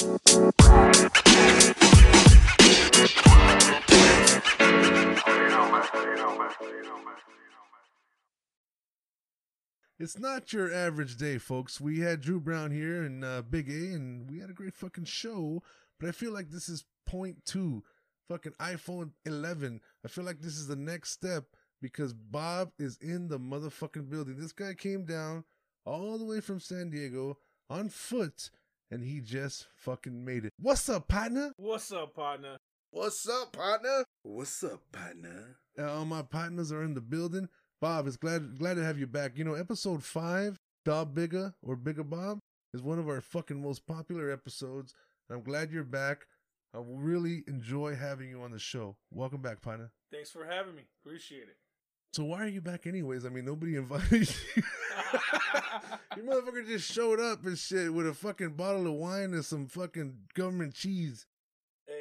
It's not your average day, folks. We had Drew Brown here and uh, Big A, and we had a great fucking show. But I feel like this is point two, fucking iPhone 11. I feel like this is the next step because Bob is in the motherfucking building. This guy came down all the way from San Diego on foot, and he just fucking made it. What's up, partner? What's up, partner? What's up, partner? What's up, partner? Uh, all my partners are in the building. Bob, it's glad glad to have you back. You know, episode five, Bob Bigger or Bigger Bob, is one of our fucking most popular episodes. And I'm glad you're back. I really enjoy having you on the show. Welcome back, partner. Thanks for having me. Appreciate it. So why are you back anyways? I mean, nobody invited you. you motherfucker just showed up and shit with a fucking bottle of wine and some fucking government cheese.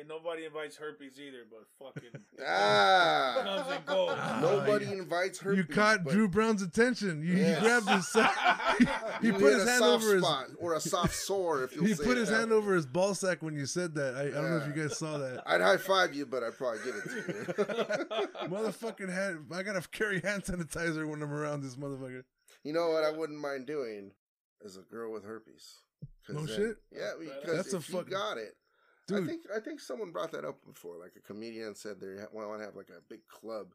Hey, nobody invites herpes either, but fucking Ah. comes and goes. Ah, Nobody you- invites herpes. you caught but Drew Brown's attention. You, Yes. he grabbed his sack. he, he you put his a hand soft over his or a soft sore if you he put his hand over his ball sack when you said that. I, I don't know if you guys saw that. I'd high five you, but I'd probably give it to you. Motherfucking hand. I gotta carry hand sanitizer when I'm around this motherfucker. you know what I wouldn't mind doing is a girl with herpes. 'Cause No then- shit? Yeah, because That's a if fucking- you got it, Dude, I think I think someone brought that up before. Like a comedian said they want to have like a big club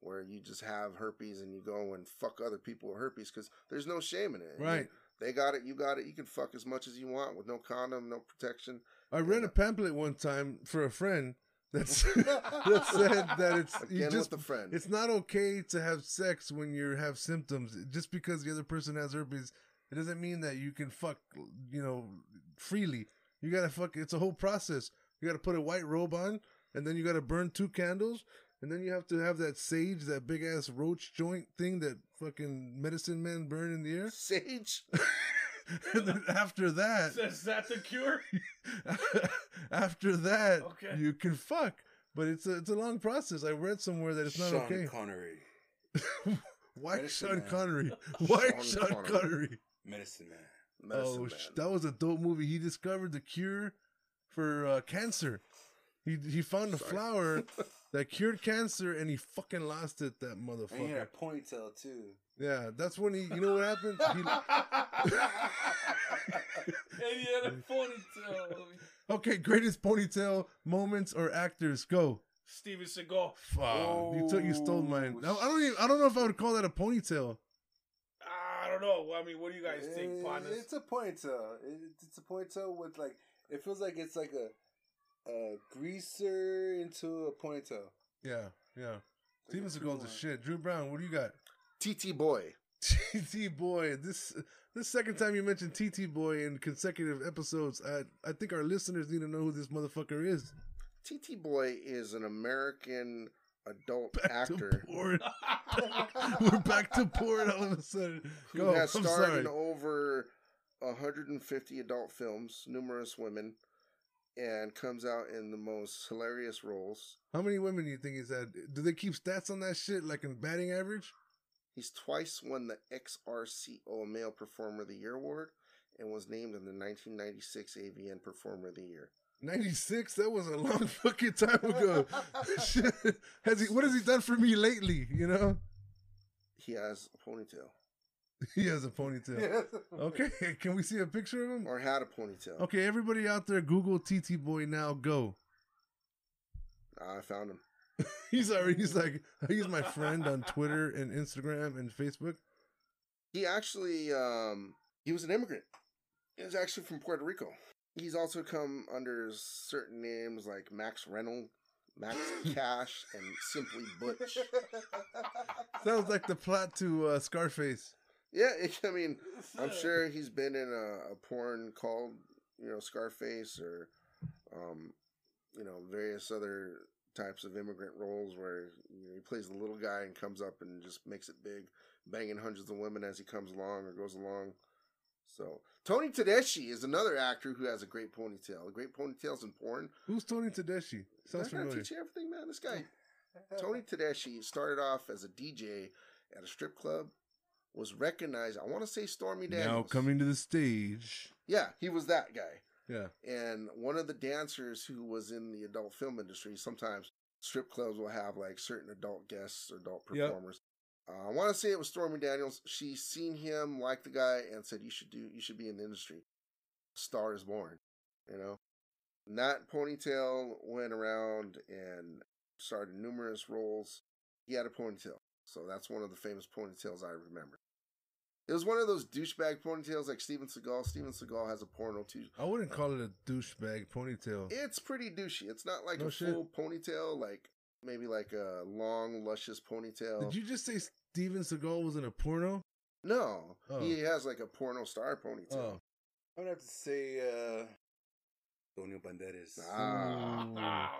where you just have herpes and you go and fuck other people with herpes because there's no shame in it. right. They got it, you got it. You can fuck as much as you want with no condom, no protection. I read a pamphlet one time for a friend that's that said that it's you Again just with the friend. it's not okay to have sex when you have symptoms. Just because the other person has herpes, it doesn't mean that you can fuck, you know, freely. You gotta fuck. It's a whole process. You gotta put a white robe on, and then you gotta burn two candles, and then you have to have that sage, that big ass roach joint thing that fucking medicine men burn in the air. Sage. and then after that, Is that the cure? after that, Okay. you can fuck. But it's a it's a long process. I read somewhere that it's not Sean okay. Connery, White Medicine Sean Man. Connery. White Sean Sean Connery. Connery. medicine man. Medicine oh, man. that was a dope movie. He discovered the cure for uh, cancer. He he found a Sorry. flower that cured cancer, and he fucking lost it. That motherfucker. And he had a ponytail too. Yeah, that's when he. You know what happened? He, and he had a ponytail. okay, greatest ponytail moments or actors go. Steven Seagal. Fuck, you took you stole mine. Oh, I don't even. I don't know if I would call that a ponytail. I don't know. I mean, what do you guys think, partners? It's a ponytail. It- It's a ponytail with like it feels like it's like a a greaser into a ponytail. Yeah, yeah. Steven Like a Seagal's a shit. Drew Brown, what do you got? TT boy. TT Boy. This this second time you mentioned TT Boy in consecutive episodes. I I think our listeners need to know who this motherfucker is. TT boy is an American adult Back actor. We're back to porn all of a sudden. who Go. has I'm starred sorry. in over 150 adult films, numerous women, and comes out in the most hilarious roles. How many women do you think he's had? Do they keep stats on that shit like in batting average? He's twice won the XRCO Male Performer of the Year award and was named in the 1996 AVN Performer of the Year. 96? That was a long fucking time ago. Shit. Has he what has he done for me lately, you know? He has a ponytail, He has a ponytail. Okay, can we see a picture of him? or had a ponytail. Okay, everybody out there, Google TT Boy now. Go. I found him. He's already. He's like. He's my friend on Twitter and Instagram and Facebook. He actually, um, he was an immigrant. He was actually from Puerto Rico. He's also come under certain names like Max Reynolds, Max Cash, and Simply Butch. Sounds like the plot to uh, Scarface. Yeah, it, I mean, I'm sure he's been in a, a porn called, you know, Scarface or, um, you know, various other types of immigrant roles where you know, he plays the little guy and comes up and just makes it big, banging hundreds of women as he comes along or goes along. So Tony Tedeschi is another actor who has a great ponytail. A great ponytails in porn. Who's Tony Tedeschi? Sounds I gotta familiar. teach you everything, man. This guy, Tony Tedeschi, started off as a DJ at a strip club. Was recognized. I want to say Stormy Daniels. Now coming to the stage. Yeah, he was that guy. Yeah. And one of the dancers who was in the adult film industry, sometimes strip clubs will have like certain adult guests or adult performers. Uh, I want to say it was Stormy Daniels. She seen him, liked the guy, and said, "You should do. You should be in the industry. Star is born." You know. That ponytail went around and started numerous roles. He had a ponytail, so that's one of the famous ponytails I remember. It was one of those douchebag ponytails like Steven Seagal. Steven Seagal has a porno too. I wouldn't call it a douchebag ponytail. It's pretty douchey. It's not like No a shit. full ponytail, like maybe like a long, luscious ponytail. Did you just say Steven Seagal was in a porno? No, Oh. he has like a porno star ponytail. Oh, I'm gonna have to say uh Antonio Banderas. Ah. Wow.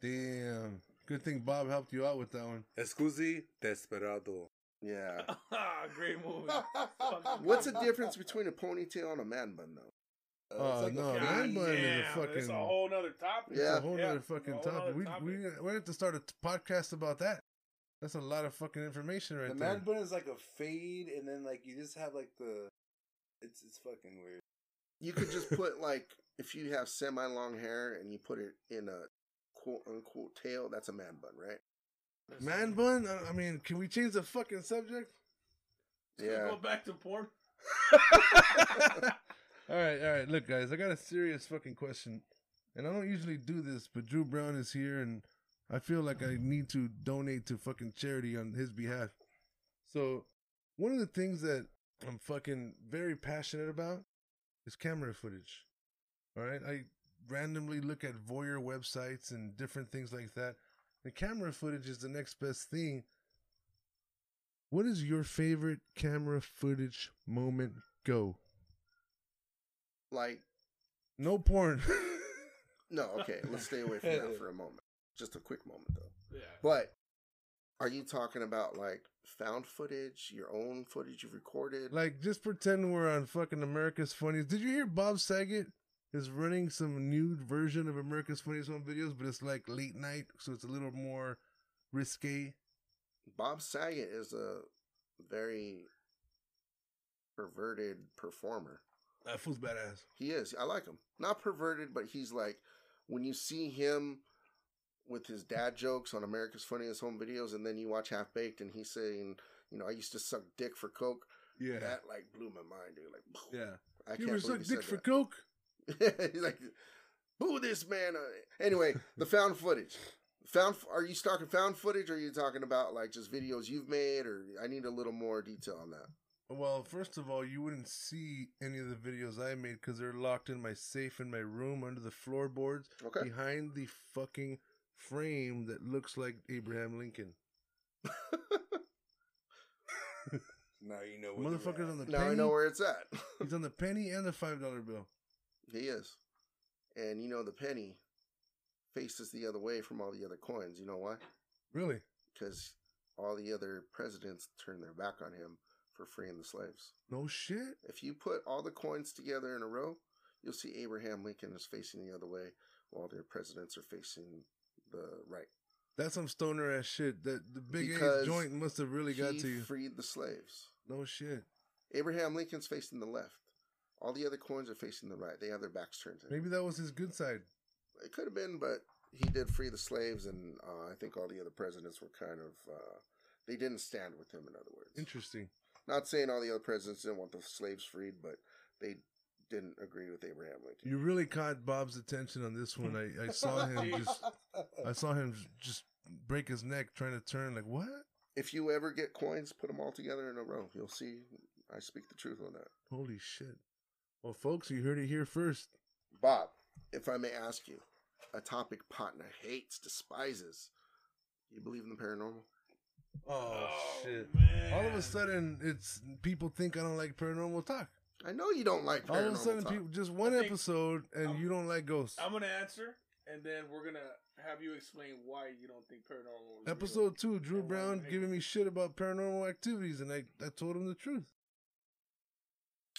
damn. Good thing Bob helped you out with that one. Excuse desperado. Yeah. Great movie. What's the difference between a ponytail and a man bun, though? Uh, Oh, it's like no, man bun is a Damn, It's a whole nother topic. Yeah. It's a whole Yeah. nother fucking whole topic. nother We, topic. we we have to start a t- podcast about that. That's a lot of fucking information right the there. The man bun is like a fade, and then like you just have like the. It's it's fucking weird. You could just put like if you have semi long hair and you put it in a quote unquote tail, that's a man bun, right? Man bun? I- I mean, can we change the fucking subject? Yeah. Go back to porn. all right, all right. Look, guys, I got a serious fucking question, and I don't usually do this, but Drew Brown is here, and I feel like I need to donate to fucking charity on his behalf. So, one of the things that I'm fucking very passionate about is camera footage. All right, I randomly look at voyeur websites and different things like that. The camera footage is the next best thing. What is your favorite camera footage moment? Go. Like, No porn. no, okay, let's stay away from that for a moment. Just a quick moment, though. Yeah. But are you talking about like found footage, your own footage you've recorded? like, just pretend we're on fucking America's Funniest. Did you hear Bob Saget is running some new version of America's Funniest Home Videos, but it's like late night, so it's a little more risque. Bob Saget is a very perverted performer. That fool's badass. He is. I like him. Not perverted, but he's like when you see him with his dad jokes on America's Funniest Home Videos, and then you watch Half Baked, and he's saying, you know, I used to suck dick for coke. Yeah. That like blew my mind, dude. Like, yeah. I You can't suck dick said for coke? he's like, boo this man. Uh, Anyway, the found footage. Found? Are you talking found footage, or are you talking about like just videos you've made, or I need a little more detail on that. Well, first of all, you wouldn't see any of the videos I made because they're locked in my safe in my room under the floorboards Okay. behind the fucking frame that looks like Abraham Lincoln. Now you know. Where motherfucker's on the at. now I know where it's at. He's on the penny and the five dollar bill. he is, and you know the penny faces the other way from all the other coins. You know why? Really? Because all the other presidents turned their back on him for freeing the slaves. No shit. If you put all the coins together in a row, you'll see Abraham Lincoln is facing the other way, while their presidents are facing the right. That's some stoner ass shit. That the big Because A's joint must have really got to you. freed the slaves. No shit. Abraham Lincoln's facing the left. All the other coins are facing the right. They have their backs turned to him. Maybe that was his good side. It could have been, but he did free the slaves, and uh, I think all the other presidents were kind of uh, they didn't stand with him. In other words, Interesting. not saying all the other presidents didn't want the slaves freed, but they didn't agree with Abraham Lincoln. You really caught Bob's attention on this one. I, I saw him just I saw him just break his neck trying to turn like what? If you ever get coins, put them all together in a row. You'll see. I speak the truth on that. Holy shit. Well folks, you heard it here first. Bob, if I may ask you, a topic partner hates, despises. You believe in the paranormal? Oh, oh, shit. man. All of a sudden it's people think I don't like paranormal talk. I know you don't like paranormal All of a sudden talk. people just one think- episode and I'm- you don't like ghosts. I'm gonna answer, and then we're gonna have you explain why you don't think paranormal. Is real. Episode two, Drew And Brown giving me shit about paranormal activities, and I, I told him the truth.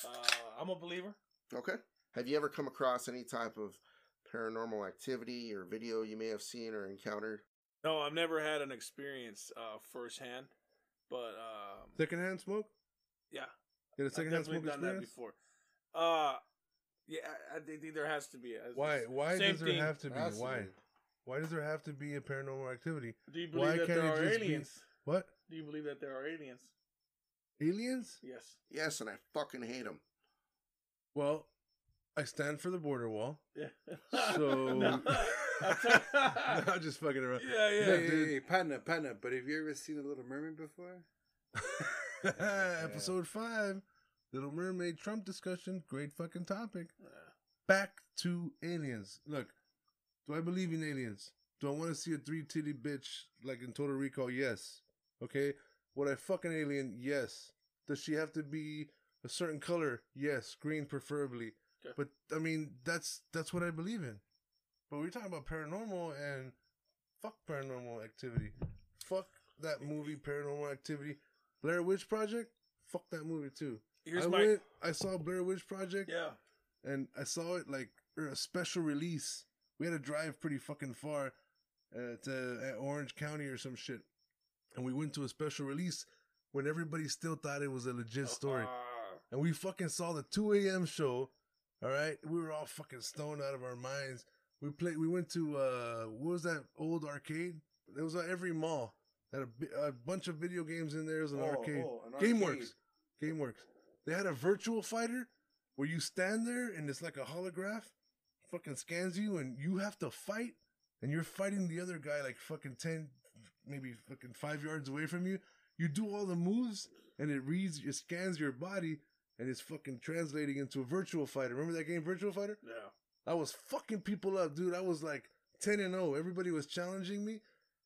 Uh, I'm a believer. Okay. Have you ever come across any type of paranormal activity or video you may have seen or encountered? No, I've never had an experience uh, firsthand, but um, Secondhand smoke? yeah, Get a I've secondhand definitely smoke done that before. Uh, Yeah, I, I think there has to be. As- Why? Why Same does there thing. have to be? Has to Why? be. Why does there have to be a paranormal activity? Do you Why believe that can't there it are just be- aliens? What? Do you believe that there are aliens? Aliens? Yes. Yes, and I fucking hate them. Well, I stand for the border wall. Yeah. So- No. I'm no, just fucking around. yeah, yeah. Yeah, Hey, dude. hey, hey, partner, partner. But have you ever seen a Little Mermaid before? Episode five, Little Mermaid Trump discussion. Great fucking topic. Back to aliens. Look, do I believe in aliens? Do I want to see a three titty bitch like in Total Recall? Yes. Okay. Would I fuck an alien? Yes. Does she have to be a certain color? Yes. Green preferably. Okay. But I mean, that's that's what I believe in. But we're talking about paranormal and fuck paranormal activity. Fuck that movie, Paranormal Activity. Blair Witch Project. Fuck that movie too. Here's I my. went. I saw Blair Witch Project Yeah. and I saw it like or a special release. We had to drive pretty fucking far uh, to at Orange County or some shit, and we went to a special release when everybody still thought it was a legit story. Ah. And we fucking saw the two a.m. show. All right, we were all fucking stoned out of our minds. We played. We went to uh, what was that old arcade? It was at every mall. Had a, a bunch of video games in there. Was an Oh, arcade. oh, an arcade. GameWorks. GameWorks. They had a virtual fighter where you stand there and it's like a holograph, fucking scans you and you have to fight and you're fighting the other guy like fucking 10, maybe fucking five yards away from you. You do all the moves and it reads, it scans your body and it's fucking translating into a virtual fighter. Remember that game, Virtual Fighter? Yeah. I was fucking people up, dude. I was like 10 and 0. Everybody was challenging me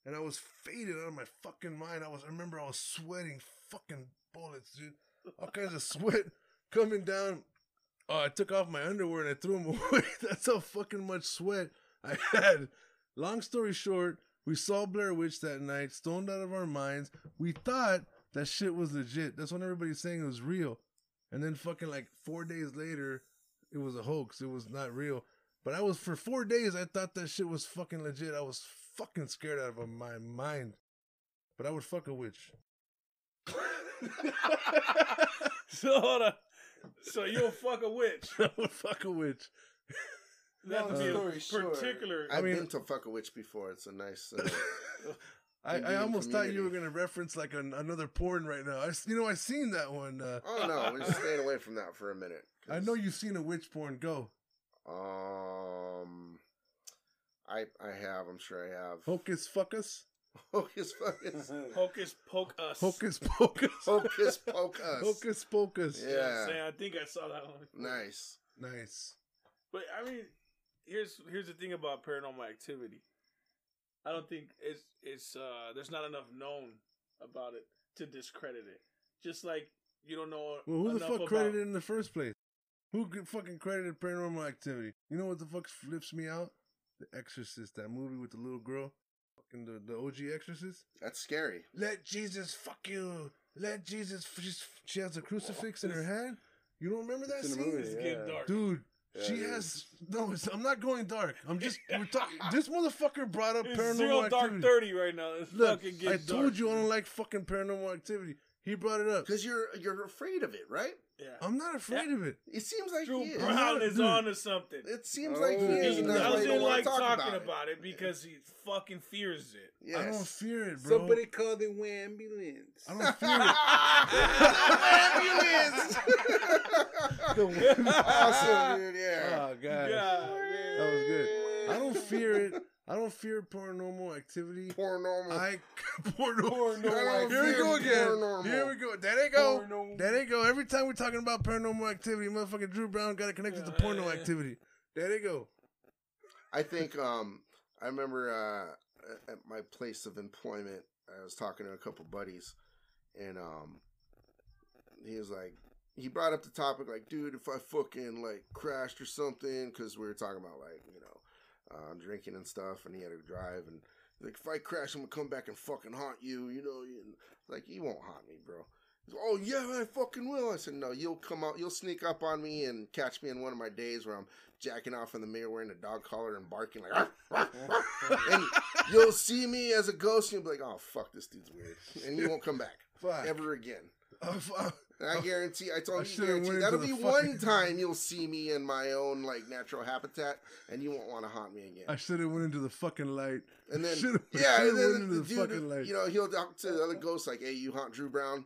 and I was faded out of my fucking mind. I was, I remember I was sweating fucking bullets, dude. All kinds of sweat coming down. Oh, I took off my underwear and I threw them away. That's how fucking much sweat I had. Long story short, we saw Blair Witch that night, stoned out of our minds. We thought that shit was legit. That's when everybody's saying it was real. And then fucking like four days later, it was a hoax. It was not real. But I was for four days. I thought that shit was fucking legit. I was fucking scared out of my mind. But I would fuck a witch. so hold on. So you'll fuck a witch. I would fuck a witch. That Long would be story short, particular. I've mean- been to fuck a witch before. It's a nice. Uh, I, I Indian almost thought you were gonna reference like an, another porn right now. I, s- you know, I seen that one. Uh, oh no, we're just staying away from that for a minute. I know you've seen a witch porn. Go Um, I I have. I'm sure I have. hocus fuckus, Hocus pocus. Hocus poke us. hocus pocus, Hocus pocus. hocus pocus. Yeah. Yeah, I'm saying, I think I saw that one. Nice. Nice. But I mean, here's here's the thing about paranormal activity. I don't think it's it's uh there's not enough known about it to discredit it. Just like you don't know. Well, who the fuck about- credited it in the first place? Who fucking credited Paranormal Activity? You know what the fuck flips me out? The Exorcist, that movie with the little girl, fucking the, the OG Exorcist. That's scary. Let Jesus fuck you. Let Jesus. She's, she has a crucifix in her hand. You don't remember that It's scene, movie. It's Yeah. getting dark. dude? Yeah, she has no. It's, I'm not going dark. I'm just we're talking. This motherfucker brought up paranormal activity. It's paranormal zero activity. dark thirty right now. It's Look, fucking I getting told dark. you I don't like fucking paranormal activity. He brought it up. Because you're you're afraid of it, right? Yeah. I'm not afraid of it. It seems like Drew he is. Brown is Dude. on to something. It seems Oh. like he oh. is. He and that's why you doesn't like talk talking about, about it because he fucking fears it. it. I don't fear it, bro. Somebody call the ambulance. I don't fear it. Ambulance. awesome, dude. Yeah. Oh god, Yeah, that was good. I don't fear it. I don't fear paranormal activity. Paranormal. I paranormal. Paranormal. Here we go again. Paranormal. Here we go. There they go. Paranormal. There they go. Every time we're talking about paranormal activity, motherfucking Drew Brown got it connected to Yeah, porno yeah, yeah. activity. There they go. I think um I remember uh at my place of employment I was talking to a couple buddies and um he was like he brought up the topic like dude if I fucking like crashed or something cuz we were talking about like you know uh, drinking and stuff and he had to drive and like if I crash I'm to come back and fucking haunt you you know you, like you won't haunt me bro He's, oh yeah I fucking will I said no you'll come out you'll sneak up on me and catch me in one of my days where I'm jacking off in the mirror wearing a dog collar and barking like "Arf, arf, arf." and you'll see me as a ghost and you'll be like oh fuck this dude's weird and you won't come back Fuck. ever again Uh, fu- And I oh, guarantee, I I told you, should've guarantee, that'll be one time you'll see me in my own like natural habitat, and you won't want to haunt me again. I should have went into the fucking light. and then, should've- yeah, should've and then went into the the dude, fucking light. you know, he'll talk to the other ghosts like, "Hey, you haunt Drew Brown."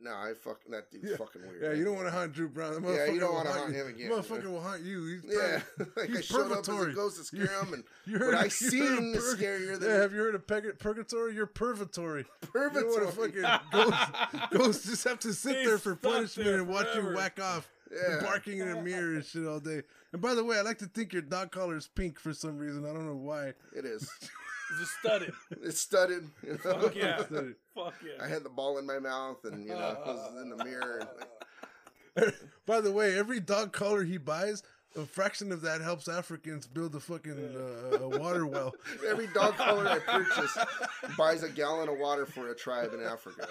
No, I fucking that dude's Yeah. fucking weird. Yeah, man. you don't want to hunt Drew Brown. That Yeah, you don't wanna haunt hunt you. him again. Motherfucker will haunt you. He's Yeah, like I He's showed up as a purgatory. ghost to scare him, and You what I you seen heard is purg- scarier than Yeah, have you heard of peg- purgatory? You're purgatory. You purgatory. want to fucking ghosts, ghosts just have to sit They there for punishment there and watch you whack off, Yeah. barking in a mirror and shit all day. And by the way, I like to think your dog collar is pink for some reason. I don't know why. It is. Just studded. It's studded. You know? Fuck yeah. Studded. Fuck yeah. I had the ball in my mouth, and you know, I was in the mirror. And, like, By the way, every dog collar he buys, a fraction of that helps Africans build a fucking uh, a water well. every dog collar I purchase buys a gallon of water for a tribe in Africa.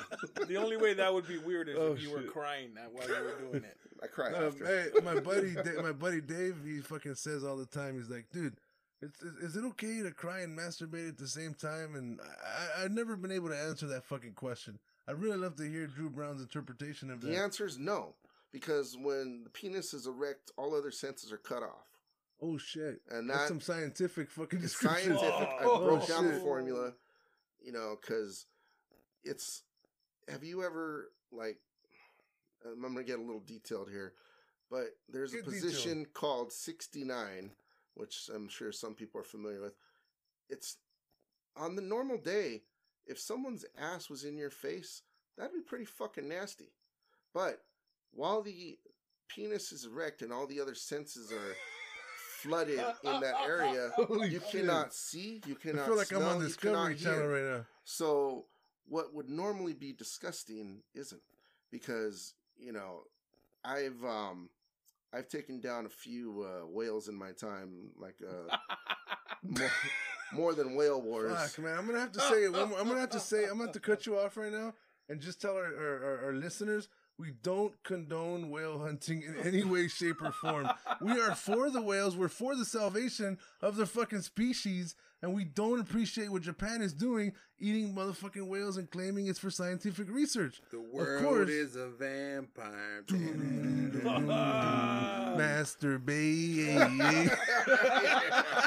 The only way that would be weird is Oh, if you were shit. crying that while you were doing it. I cry Um, after. hey, my buddy, Da- my buddy Dave, he fucking says all the time. He's like, dude, it's, is it okay to cry and masturbate at the same time? And I, I've never been able to answer that fucking question. I'd really love to hear Drew Brown's interpretation of that. The answer is no, because when the penis is erect, all other senses are cut off. Oh shit, And that's some scientific fucking description. scientific. I Oh, broke down the formula, you know, because it's. Have you ever like? I'm gonna get a little detailed here, but there's a Get position called 69, which I'm sure some people are familiar with. It's on the normal day. If someone's ass was in your face, that'd be pretty fucking nasty. But while the penis is erect and all the other senses are flooded in that area, you shit. cannot see, you I cannot feel like I'm smell, on you Discovery Channel right now. So what would normally be disgusting isn't because you know I've um I've taken down a few uh, whales in my time, like uh, more, more than whale wars. Fuck, man, I'm gonna have to say it. One more. I'm gonna have to say. I'm gonna have to cut you off right now and just tell our, our, our, our listeners we don't condone whale hunting in any way, shape, or form. We are for the whales. We're for the salvation of the fucking species, and we don't appreciate what Japan is doing, eating motherfucking whales and claiming it's for scientific research. The Of world course. is a vampire. Masturbate.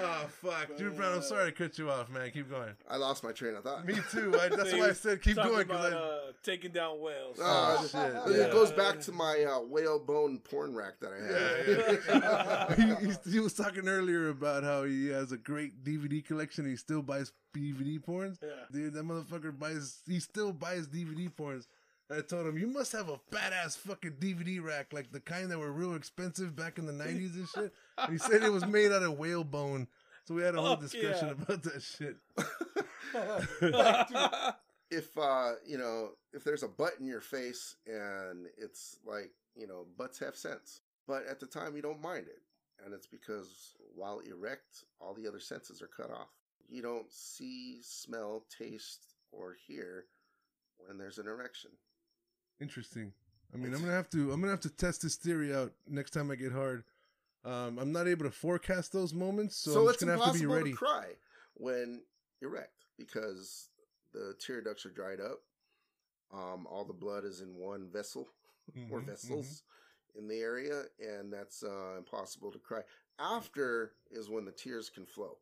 oh fuck, Drew Brown. I'm sorry to cut you off, man. Keep going. I lost my train of thought. Me too. I, that's why I said keep Talking going. 'cause about I, uh, taking down whales. Oh, Oh, shit. It Yeah. goes back to my uh, whale bone porn rack that I had. Yeah, yeah. he, he's- he was talking earlier about how he has a great DVD collection. He still buys DVD porns. Yeah. Dude, that motherfucker buys. He still buys DVD porns. And I told him, you must have a badass fucking DVD rack, like the kind that were real expensive back in the '90s and shit. And he said it was made out of whalebone. So we had a whole Fuck discussion yeah. about that shit. if uh, you know, if there's a butt in your face and it's like, you know, butts have sense. But at the time you don't mind it. And it's because while erect, all the other senses are cut off. You don't see, smell, taste, or hear when there's an erection. Interesting. I mean, I'm gonna have to. I'm gonna have to test this theory out next time I get hard. Um, I'm not able to forecast those moments, so, So, I'm it's gonna have to be ready. to cry when erect because the tear ducts are dried up. Um, all the blood is in one vessel or Mhm, vessels in the area, and that's uh, impossible to cry. After is when the tears can flow.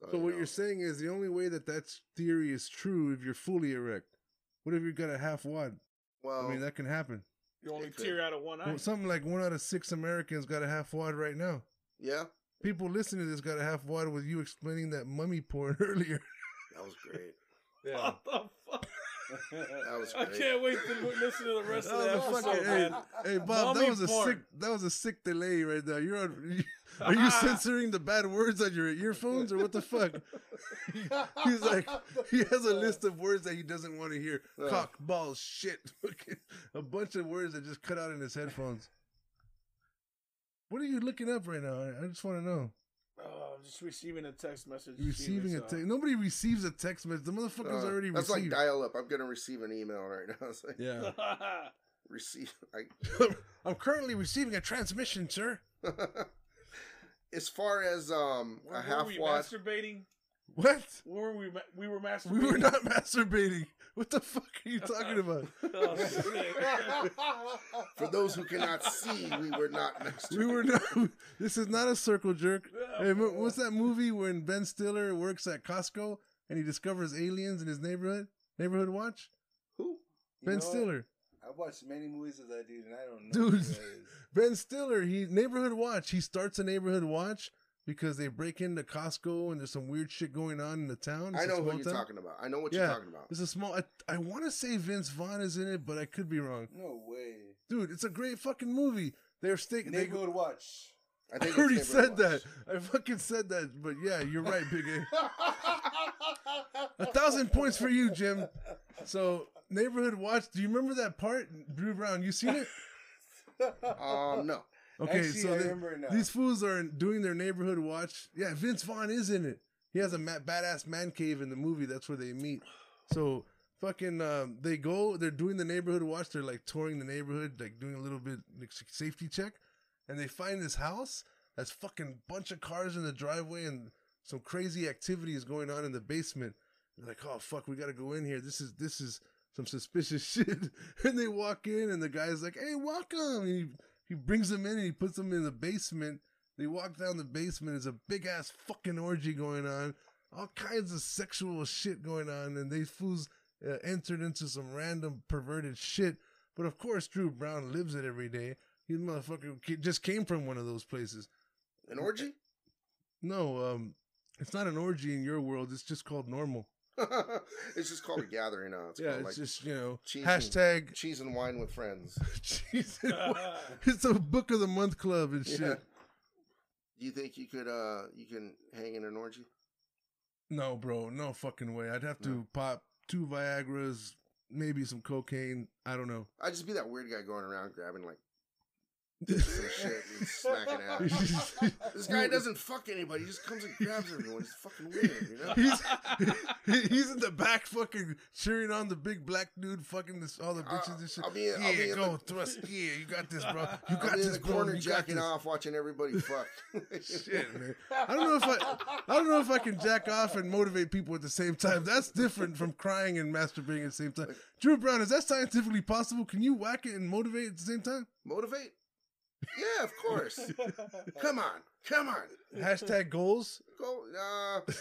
So, So you what know, you're saying is the only way that that theory is true if you're fully erect. What if you've got a half wad? well, I mean, that can happen. You only It tear out of one eye. Well, something like one out of six Americans got a half wad right now. yeah, People listening to this got a half wad with you explaining that mummy porn earlier. that was great. What the fuck? That was I can't wait to listen to the rest of That the was episode, fucking- man. Hey Bob, that Mummy was a sick that was a sick delay right there. You're on Are you censoring the bad words on your earphones or what the fuck? He's like he has a list of words that he doesn't want to hear. Uh. Cock, balls, shit. A bunch of words that just cut out in his headphones. What are you looking up right now? I I just want to know. Oh, I'm just receiving a text message. Receiving a text. Nobody receives a text message. The motherfucker's Uh, already that's received. like dial up. I'm gonna receive an email right now. It's like yeah. receive. I, I'm currently receiving a transmission, sir. as far as um Where a were half we watt, masturbating? What? Were we? ma- We were masturbating. We were not masturbating. What the fuck are you talking about? Oh. For those who cannot see, we were not masturbating. We were not. This is not a circle jerk. Hey, what's that movie when Ben Stiller works at Costco and he discovers aliens in his neighborhood? Neighborhood Watch. Who? You Ben know? Stiller. I've watched many movies of that dude, and I don't know. Dude. who that is. Ben Stiller. He neighborhood watch. He starts a neighborhood watch because they break into Costco and there's some weird shit going on in the town. It's I a know small who you're town. talking about. I know what Yeah. you're talking about. It's a small. I, I want to say Vince Vaughn is in it, but I could be wrong. No way. Dude, it's a great fucking movie. They're sticking. They, go Neighborhood Watch. I I already said that. I fucking said that. But yeah, you're right, Big A. A thousand points for you, Jim. So, neighborhood watch. Do you remember that part, Drew Brown? You seen it? Watch. Um, no. Okay, Actually, so they- remember it now. these fools are doing their neighborhood watch. Yeah, Vince Vaughn is in it. He has a ma- badass man cave in the movie. That's where they meet. So fucking, um, they go. They're doing the neighborhood watch. They're like touring the neighborhood, like doing a little bit like safety check, and they find this house that's fucking bunch of cars in the driveway and some crazy activity is going on in the basement. They're like, oh fuck, we gotta go in here. This is this is some suspicious shit. and they walk in, and the guy's like, hey, welcome. And he he brings them in and he puts them in the basement. They walk down the basement. There's a big ass fucking orgy going on. All kinds of sexual shit going on. And they fools uh, entered into some random perverted shit. But of course, Drew Brown lives it every day. He motherfucker just came from one of those places. An orgy? No, um, it's not an orgy in your world. It's just called normal. it's just called a gathering now. It's yeah, called it's like just, you know, cheese and- hashtag cheese and wine with friends. cheese and wine. It's a book of the month club and shit. Yeah. Do you think you could uh you can hang in an orgy? No, bro, no fucking way. I'd have to No. pop two Viagra's, maybe some cocaine. I don't know. I'd just be that weird guy going around grabbing like some shit and smacking out. This guy doesn't fuck anybody. He just comes and grabs everyone. He's fucking weird, you know? he's he's in the back fucking cheering on the big black dude fucking this all the uh, bitches and shit. I'll be- I'll yeah, be go the- thrust. Yeah, you got this, bro. You I'll got this, bro. corner jacking off, watching everybody fuck. Shit, man. I don't know if I, I don't know if I can jack off and motivate people at the same time. That's different from crying and masturbating at the same time. Drew Brown, is that scientifically possible? Can you whack it and motivate at the same time? Motivate? Yeah, of course. Come on, come on. Hashtag goals. Go. Uh,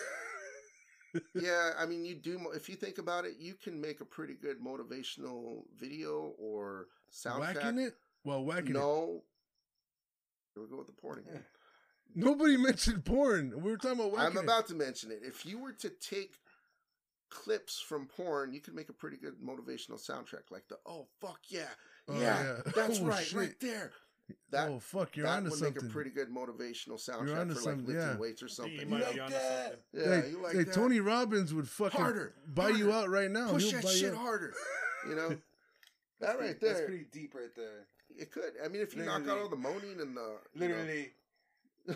yeah, I mean, you do. If you think about it, you can make a pretty good motivational video or soundtrack. Whacking it? Well, whacking it. No. Here we go with the porn again. Nobody mentioned porn. We were talking about whacking I'm it. about to mention it. If you were to take clips from porn, you could make a pretty good motivational soundtrack, like the "Oh fuck yeah, Oh, yeah, yeah. that's Oh, right, shit. right there." That oh fuck, you're that onto would something. make a pretty good motivational soundtrack for like something, lifting yeah. weights or You something. like that? something. Yeah, hey, you like hey, that? Tony Robbins would fucking Harder, buy you out right now. Push He'll that buy you shit harder. You know, that That's right pretty- That's there. pretty deep right there. It could. I mean, if you knock out all the moaning and the you know-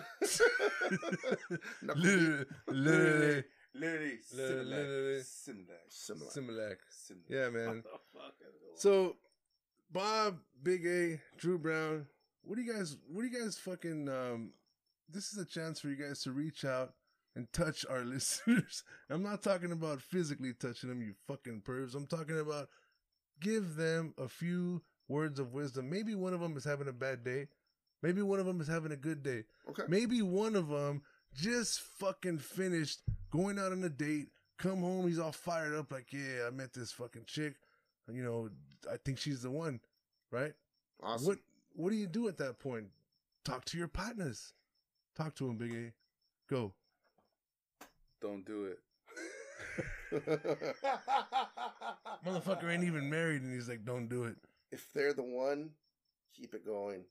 Literally. Literally, literally, Literally. Literally. Similar. Similar. Similac. Yeah, man. What the fuck is going on? So, Bob, Big A, Drew Brown, what do you guys? What do you guys fucking? Um, this is a chance for you guys to reach out and touch our listeners. I'm not talking about physically touching them, you fucking pervs. I'm talking about give them a few words of wisdom. Maybe one of them is having a bad day. Maybe one of them is having a good day. Okay. Maybe one of them just fucking finished going out on a date, come home, he's all fired up, like, yeah, I met this fucking chick. You know, I think she's the one, right? Awesome. What What do you do at that point? Talk to your partners. Talk to him, Big A. Go. Don't do it. Motherfucker ain't even married, and he's like, don't do it. if they're the one, keep it going.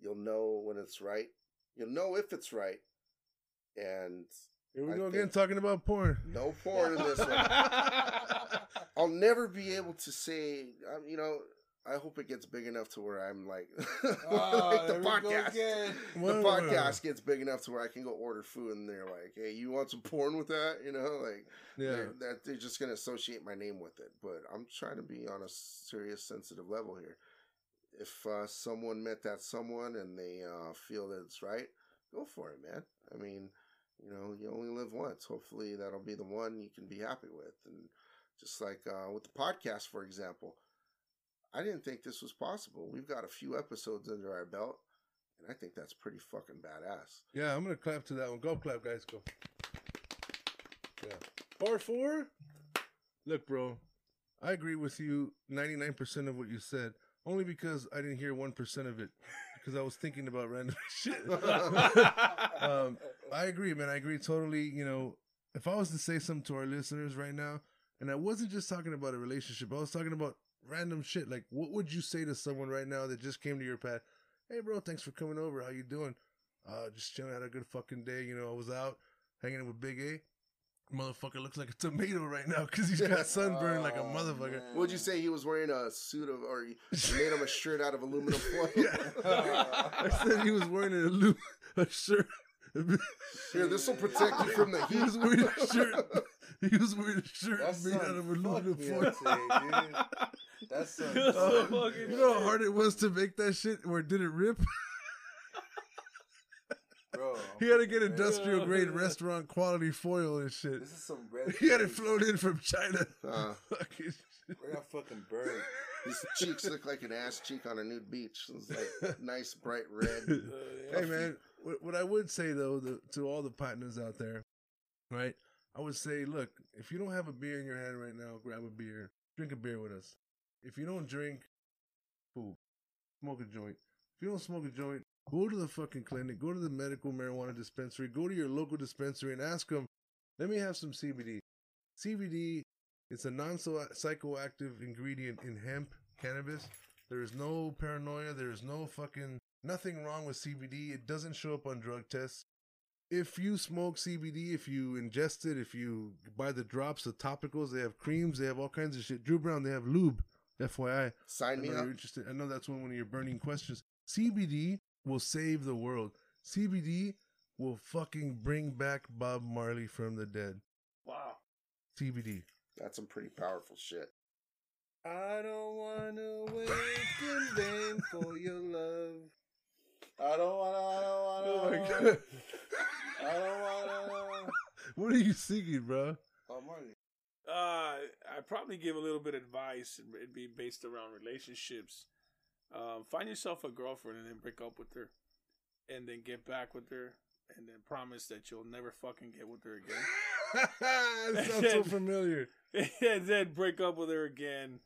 You'll know when it's right. You'll know if it's right. And Here we I go again, talking about porn. no porn in this one. I'll never be able to say, um, you know, I hope it gets big enough to where I'm like, Oh, like the there we go podcast. again. The Whoa. podcast gets big enough to where I can go order food and they're like, hey, you want some porn with that? You know, like, Yeah. they're, that they're just going to associate my name with it. But I'm trying to be on a serious, sensitive level here. If uh, someone met that someone and they uh, feel that it's right, go for it, man. I mean, you know, you only live once. Hopefully, that'll be the one you can be happy with. And just like uh, with the podcast, for example, I didn't think this was possible. We've got a few episodes under our belt, and I think that's pretty fucking badass. Yeah, I'm gonna clap to that one. Go clap, guys. Go. Yeah. Part four. Look, bro, I agree with you 99% of what you said. Only because I didn't hear 1% of it because I was thinking about random shit. um, I agree, man. I agree totally. You know, if I was to say something to our listeners right now, and I wasn't just talking about a relationship, I was talking about random shit. Like, what would you say to someone right now that just came to your pad? Hey, bro, thanks for coming over. How you doing? Uh, just chilling. Had a good fucking day. You know, I was out hanging with Big A. Motherfucker looks like a tomato right now because he's got sunburn like a Oh, motherfucker. man. Would you say he was wearing a suit of, or you you made him a shirt out of aluminum foil? Yeah. I said he was wearing an alu- a shirt. Here, this will protect you from the He heat. was wearing a shirt. He was wearing a shirt That's made out of aluminum me foil. dude. That's some Uh, so fucking you know how hard it was to make that shit where it didn't rip? bro. He had to get man. industrial grade restaurant quality foil and shit. This is some red. He had it face. flown in from China. Uh, Fucking shit. We're gonna fucking burn. his cheeks look like an ass cheek on a nude beach. It's like nice bright red. Uh, yeah. hey man, what, what I would say though the, to all the partners out there, right? I would say, look, if you don't have a beer in your hand right now, grab a beer, drink a beer with us. If you don't drink, cool, smoke a joint. If you don't smoke a joint, go to the fucking clinic, go to the medical marijuana dispensary, go to your local dispensary and ask them, let me have some CBD. CBD is a non-psychoactive ingredient in hemp cannabis. There is no paranoia. There is no fucking nothing wrong with CBD. It doesn't show up on drug tests. If you smoke CBD, if you ingest it, if you buy the drops, the topicals, they have creams, they have all kinds of shit. Drew Brown, they have lube. FYI, I Sign know me you're up. interested. I know that's one, one of your burning questions. CBD will save the world. CBD will fucking bring back Bob Marley from the dead. Wow. CBD. That's some pretty powerful shit. I don't wanna wait in vain for your love. I don't wanna. I don't wanna. Oh my god. I don't wanna. what are you singing, bro? Oh, Marley. Uh, I'd probably give a little bit of advice. and It'd be based around relationships. Um, find yourself a girlfriend and then break up with her, and then get back with her, and then promise that you'll never fucking get with her again. that sounds so familiar. and then break up with her again,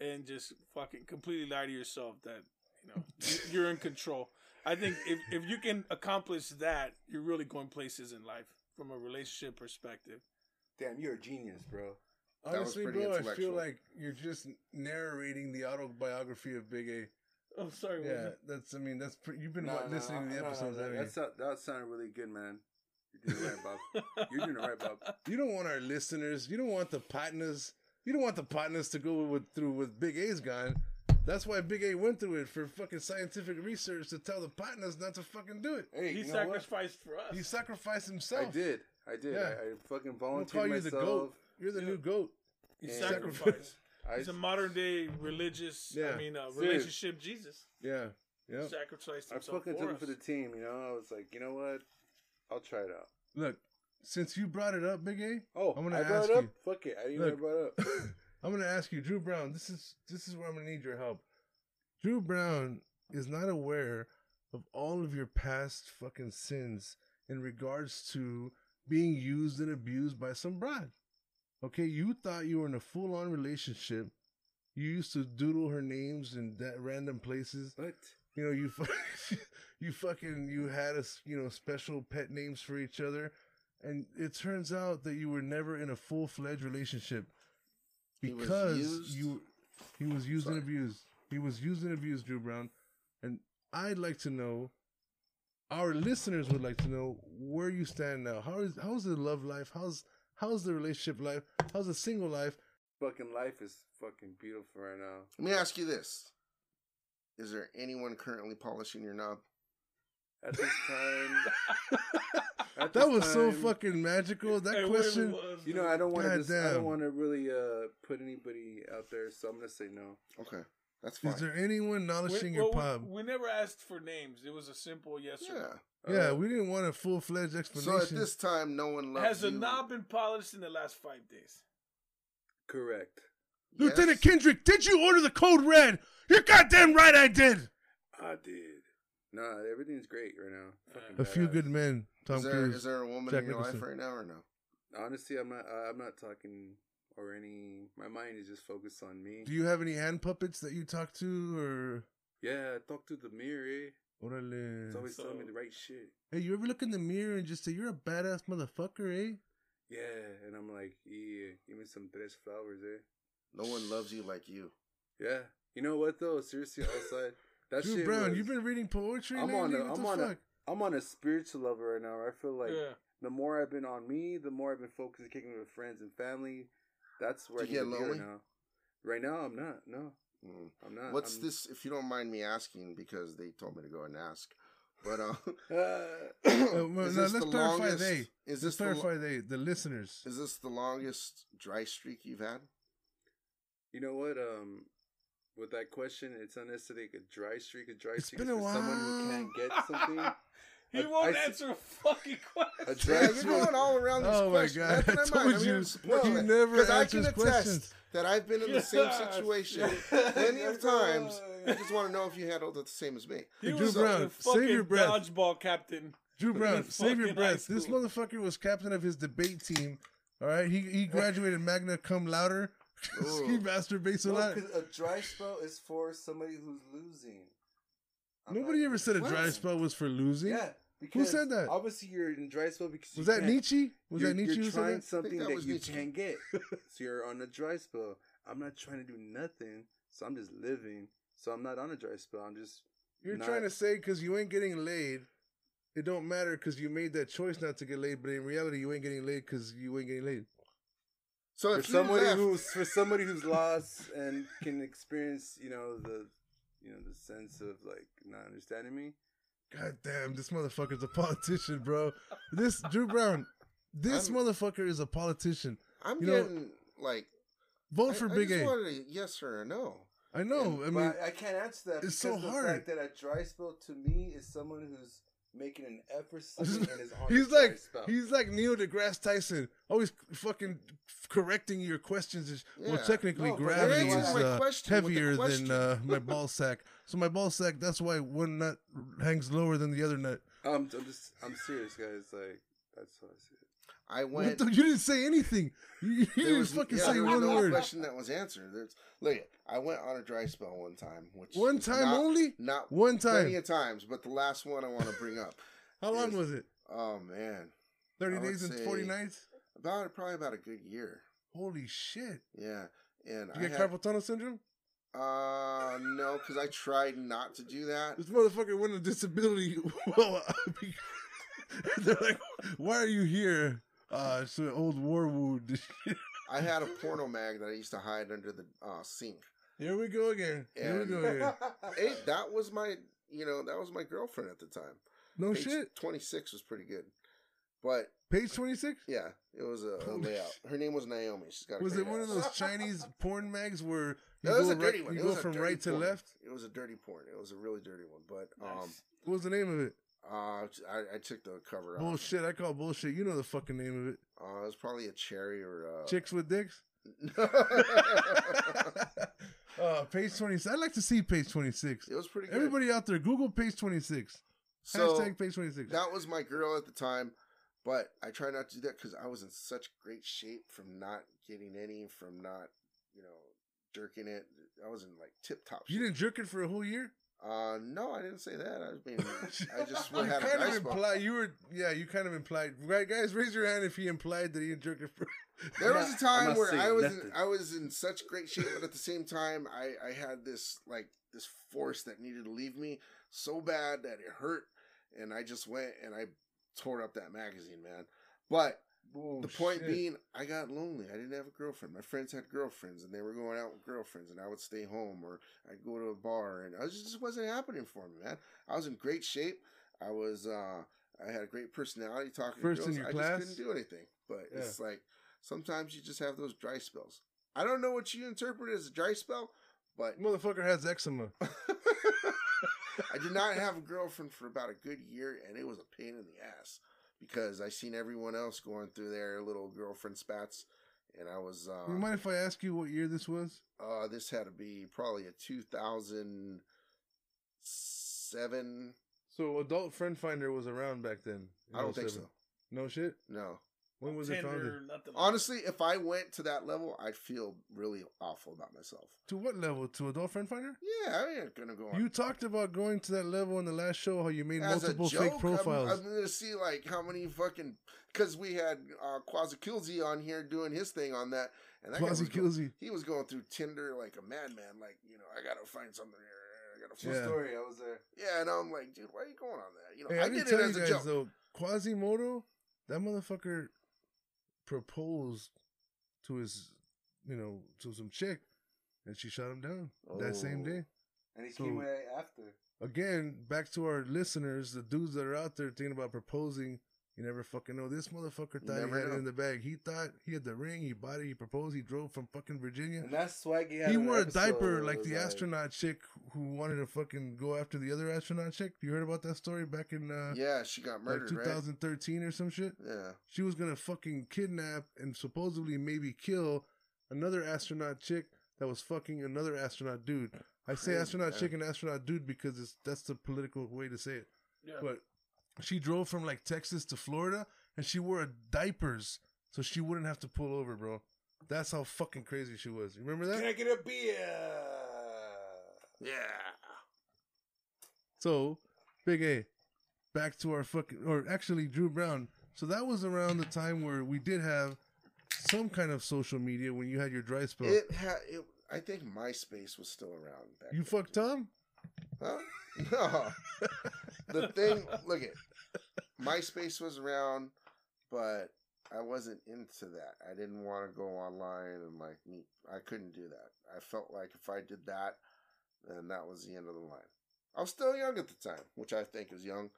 and just fucking completely lie to yourself that you know you're in control. I think if if you can accomplish that, you're really going places in life from a relationship perspective. Damn, you're a genius, bro. was Honestly, bro, I feel like you're just narrating the autobiography of Big A. Oh, sorry. Yeah, it? that's. I mean, that's. Pre- you've been No, wa- no, listening to the no, no, episodes, no, haven't That, sound- that sounded really good, man. You're doing it right, Bob. You're doing it right, Bob. you? You don't want our listeners. You don't want the partners. You don't want the partners to go with through with Big A's gone. That's why Big A went through it for fucking scientific research to tell the partners not to fucking do it. Hey, He you know what? sacrificed for us. He sacrificed himself. I did. I did. Yeah. I, I fucking We'll volunteered call you the goat. You're the Yeah. new goat. He And- sacrificed. I, He's a modern day religious. Yeah. I mean, uh, Dude. relationship Jesus. Yeah. Yeah. Sacrificed I himself fucking for took him us. for the team. You know, I was like, you know what? I'll try it out. Look, since you brought it up, Big A, Oh, I'm gonna I brought ask it up. you. Fuck it, I didn't Look. even brought it up. I'm gonna ask you, Drew Brown. This is this is where I'm gonna need your help. Drew Brown is not aware of all of your past fucking sins in regards to being used and abused by some broad. Okay, you thought you were in a full on relationship. You used to doodle her names in that random places. What? You know, you you fucking you had a you know special pet names for each other, and it turns out that you were never in a full fledged relationship because you he was used and abused. He was used and abused, Drew Brown, and I'd like to know. Our listeners would like to know where you stand now. How is how's the love life? How's how's the relationship life? How's the single life? Fucking life is fucking beautiful right now. Let me ask you this: Is there anyone currently polishing your knob? At this time, at That this was so fucking magical. That Hey, whatever question. it was, You know, I don't want to. Just, I don't want to really uh put anybody out there, so I'm gonna say no. Okay, That's fine. Is there anyone We, gnolishing well, your pub? we, we never asked for names. It was a simple yes or yeah. no. yeah, we didn't want a full fledged explanation. So at this time, no one loves Has the you. knob been polished in the last five days? Correct. Lieutenant Yes. Kendrick, did you order the code red? You're goddamn right, I did. I did. Nah, everything's great right now. Fucking A few badass. good men. Tom Is there, Cruise. is there a woman Jack in your Nicholson. life right now or no? Honestly, I'm not. Uh, I'm not talking or any. My mind is just focused on me. Do you have any hand puppets that you talk to, or Yeah, I talk to the mirror. Eh? orale? It's always So- telling me the right shit. Hey, you ever look in the mirror and just say you're a badass motherfucker, eh? Yeah, and I'm like, yeah, give me some Tres Flores, eh? No one loves you like you. Yeah. You know what though? Seriously, outside that Drew shit. Brown, was- you've been reading poetry. I'm lately? on a- What I'm on a- fuck? I'm on a spiritual level right now. I feel like yeah. the more I've been on me, the more I've been focusing, kicking with friends and family. That's where Do you I get need lonely? right now. Right now, I'm not. No, Mm. I'm not. What's I'm- this? If you don't mind me asking, because they told me to go and ask. But uh, Uh, well, is now let's the clarify longest? they. Is Let's this the, lo- clarify they, the listeners. is this the longest dry streak you've had? you know what? Um, with that question, it's unnecessary. A dry streak, a dry It's streak been is a for someone who can't get something. he I- won't I s- answer a fucking question. A dry Yeah, you're going all around these Oh my questions. God, That's I what I'm told I'm here you, to support he you. never Because I can answers attest questions. that I've been in the same situation shit. plenty of times. I just want to know if you handled it the same as me. He Hey, Drew was Brown, a save your breath. dodgeball captain. Drew Brown, in save your breath. high This motherfucker was captain of his debate team. All right, he he graduated magna cum laude. Ooh. he masturbates a No, lot. 'cause a dry spell is for somebody who's losing. I'm Nobody not- ever said a dry What? spell was for losing. Yeah. Because said that? Obviously, you're in dry spell because Was you that can't- Nietzsche? Was that Nietzsche You're trying that? something that that, you Nietzsche. can't get, so you're on a dry spell. I'm not trying to do nothing, so I'm just living. So I'm not on a dry spell. I'm just. You're not- trying to say because you ain't getting laid, it don't matter because you made that choice not to get laid. But in reality, you ain't getting laid because you ain't getting laid. So for somebody left, who's for somebody who's lost and can experience, you know, the, you know, the sense of like not understanding me. God damn, this motherfucker's a politician, bro. This Drew Brown, this I'm- motherfucker is a politician. I'm you know, getting like Vote I, for I Big A. a yes or a no. I know. I mean, but I can't answer that it's because so the hard. fact that a dry spell to me is someone who's making an effort something and is on he's like spell. he's like Neil deGrasse Tyson, always fucking correcting your questions. Is- Well, technically, No, gravity is uh, question heavier than uh, my ball sack. So my ball sack, that's why one nut hangs lower than the other nut. Um, I'm just, I'm serious, guys. Like that's how I see it. I went. the, you didn't say anything. You, didn't was, fucking yeah, say one no word. question that was answered. There's, look, I went on a dry spell one time, which One time not, only? not One time, plenty of times, but the last one I want to bring up. How long was it? Oh man, 30 I days and 40 nights? about probably about a good year. Holy shit. Yeah, and You I get had, carpal tunnel syndrome? uh no, because I tried not to do that. This motherfucker went on disability. well, they're like, why are you here? Uh, it's an old war wound. I had a porno mag that I used to hide under the uh, sink. Here we go again. Here we And- go again. Hey, that was my, you know, that was my girlfriend at the time. No Page shit. Twenty six was pretty good, but Page 26? yeah, it was a, a Holy layout. Her name was Naomi. She's got. A Was great it one of ass. those Chinese porn mags where you It was go, a dirty right, one. you It go was a from dirty right to porn. left? It was a dirty porn. It was a really dirty one. But um, Nice. What was the name of it? Uh, I, I took the cover off. Bullshit. I call bullshit. You know the fucking name of it. Uh, it was probably a cherry or uh, Chicks with dicks? uh, page 26. I'd like to see page 26. it was pretty good. Everybody out there, Google page 26. so Hashtag page 26. that was my girl at the time, but I try not to do that because I was in such great shape from not getting any, from not, you know, jerking it. I was in like tip top. you didn't jerk it for a whole year? Uh, no, I didn't say that. I mean, I just you had a kind of implied. You were, yeah, you kind of implied. Right, guys, raise your hand if he implied that he didn't jerk it for. There was a not- I'm time where I was in. I was in such great shape, but at the same time, I I had this like this force that needed to leave me so bad that it hurt, and I just went and I tore up that magazine, man. But the point being, I got lonely. I didn't have a girlfriend. My friends had girlfriends, and they were going out with girlfriends, and I would stay home or I'd go to a bar, and I just, just wasn't happening for me, man. I was in great shape. I was, uh, I had a great personality talking First to in girls. your I class? just couldn't do anything. But Yeah. it's like sometimes you just have those dry spells. I don't know what you interpret as a dry spell, But Motherfucker has eczema. I did not have a girlfriend for about a good year, and it was a pain in the ass because I seen everyone else going through their little girlfriend spats, and I was. Uh, you mind if I ask you what year this was? uh, this had to be probably a two thousand seven. So Adult Friend Finder was around back then. I don't think so. No shit. No, When was it founded? Like honestly, if I went to that level, I'd feel really awful about myself. To what level? To Adult Friend Finder? Yeah, I ain't gonna go on. You talked about going to that level in the last show. How you made As multiple joke, fake I'm- profiles. I'm, gonna see like how many fucking because we had uh, Quasi on here doing his thing on that, and that guy Quasi go- he was going through Tinder like a madman. Like you know, I gotta find something here. I gotta True find Yeah. story. I was there. Yeah, and I'm like, dude, why are you going on that? You know, Hey, I I, can did tell it you as a guys joke. though, Quasimodo, that motherfucker proposed to his, you know, to some chick, and she shot him down that same Oh. day. And he So- came right after. Again, back to our listeners, the dudes that are out there thinking about proposing. You never fucking know. This motherfucker thought never he had know. it in the bag. He thought he had the ring. He bought it. He proposed. He drove from fucking Virginia. And that's Swaggy had He wore a diaper where it like the astronaut chick who wanted to fucking go after the other astronaut chick. You heard about that story back in uh, Yeah, she got like murdered, right? 2013 or some shit? Yeah, She was gonna fucking kidnap and supposedly maybe kill another astronaut chick that was fucking another astronaut dude. I say Crazy, astronaut man. chick and astronaut dude because it's that's the political way to say it. Yeah. But she drove from like Texas to Florida and she wore diapers so she wouldn't have to pull over, bro. That's how fucking crazy she was. You remember that? Can I get a beer? yeah. So, Big A, back to our fucking, or actually Drew Brown. So that was around the time where we did have some kind of social media when you had your dry spell. It had. It, I think MySpace was still around back. you then. fucked Tom? Huh? No. The thing, look at MySpace was around, but I wasn't into that. I didn't want to go online and like meet. I couldn't do that. I felt like if I did that, then that was the end of the line. I was still young at the time, which I think is young.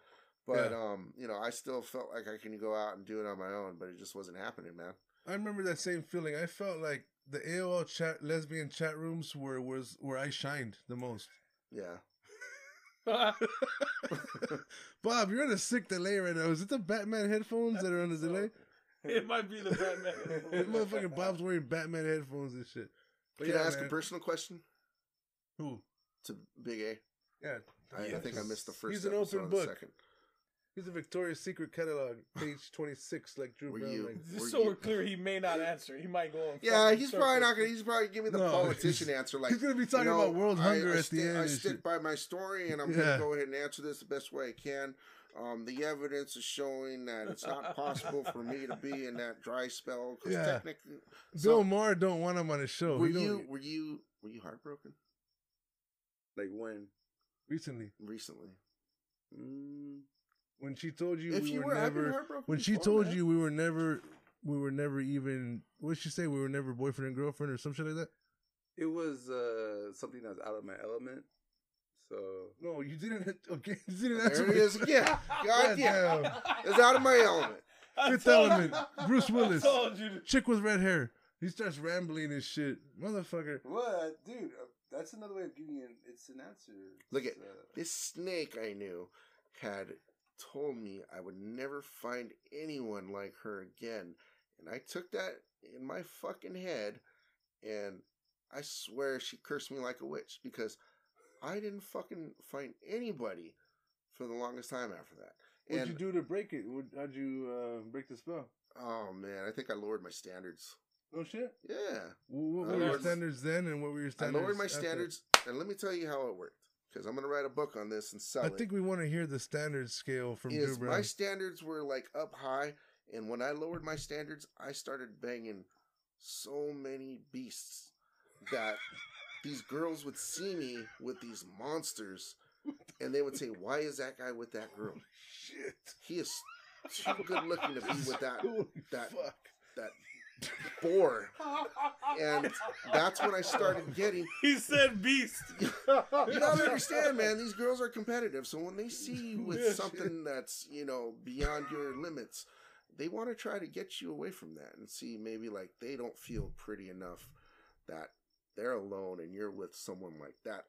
But Yeah. um, you know, I still felt like I can go out and do it on my own, but it just wasn't happening, man. I remember that same feeling. I felt like the AOL chat lesbian chat rooms were was where I shined the most. Yeah. Bob, you're on a sick delay right now. Is it the Batman headphones that are on the delay? it might be the Batman. That motherfucking Bob's wearing Batman headphones and shit. But Can yeah, I ask man. a personal question Who? to Big A? Yeah, I, I think I missed the first. He's an open book. Second. He's a Victoria's Secret catalog, page twenty six, like Drew Were Brown. you- like- Just Were so you- we're clear, he may not answer. He might go. on Yeah, fucking he's probably not gonna. He's probably giving me the No, politician answer. Like he's gonna be talking you know, about world hunger I at stick, the end. I stick by my story, and I'm Yeah. gonna go ahead and answer this the best way I can. Um, the evidence is showing that it's not possible for me to be in that dry spell. 'cause Yeah. technically, Bill so- Maher don't want him on his show. were He don't- you were you were you heartbroken Like when? recently recently? Mm, when she told you if we you were were, never when she before, told man. you we were never we were never even what did she say we were never boyfriend and girlfriend or some shit like that it was uh, something that was out of my element. So no you didn't okay you didn't answer it is again. God damn, damn. it's out of my element. Fifth Element Bruce Willis I told you. to- chick with red hair he starts rambling and shit motherfucker what, dude? Uh, that's another way of giving you. An, it's an answer. Look at uh, this snake I knew had told me I would never find anyone like her again. And I took that in my fucking head and I swear she cursed me like a witch because I didn't fucking find anybody for the longest time after that. what'd And you do to break it What- how'd you uh, break the spell oh man, I think I lowered my standards. no shit Yeah. what, what I were your standards then and what were your I standards lowered my after? standards and let me tell you how it worked. Because I'm gonna write a book on this and sell I it. think we want to hear the standard scale from is Brown my standards were like up high, and when I lowered my standards, I started banging so many beasts that these girls would see me with these monsters, and they would say, "Why is that guy with that girl? shit He is too good looking to be with that Holy that fuck that boar." And that's when I started getting He said beast. you don't understand, man. These girls are competitive, so when they see you with something that's you know beyond your limits, they want to try to get you away from that and see maybe like they don't feel pretty enough that they're alone and you're with someone like that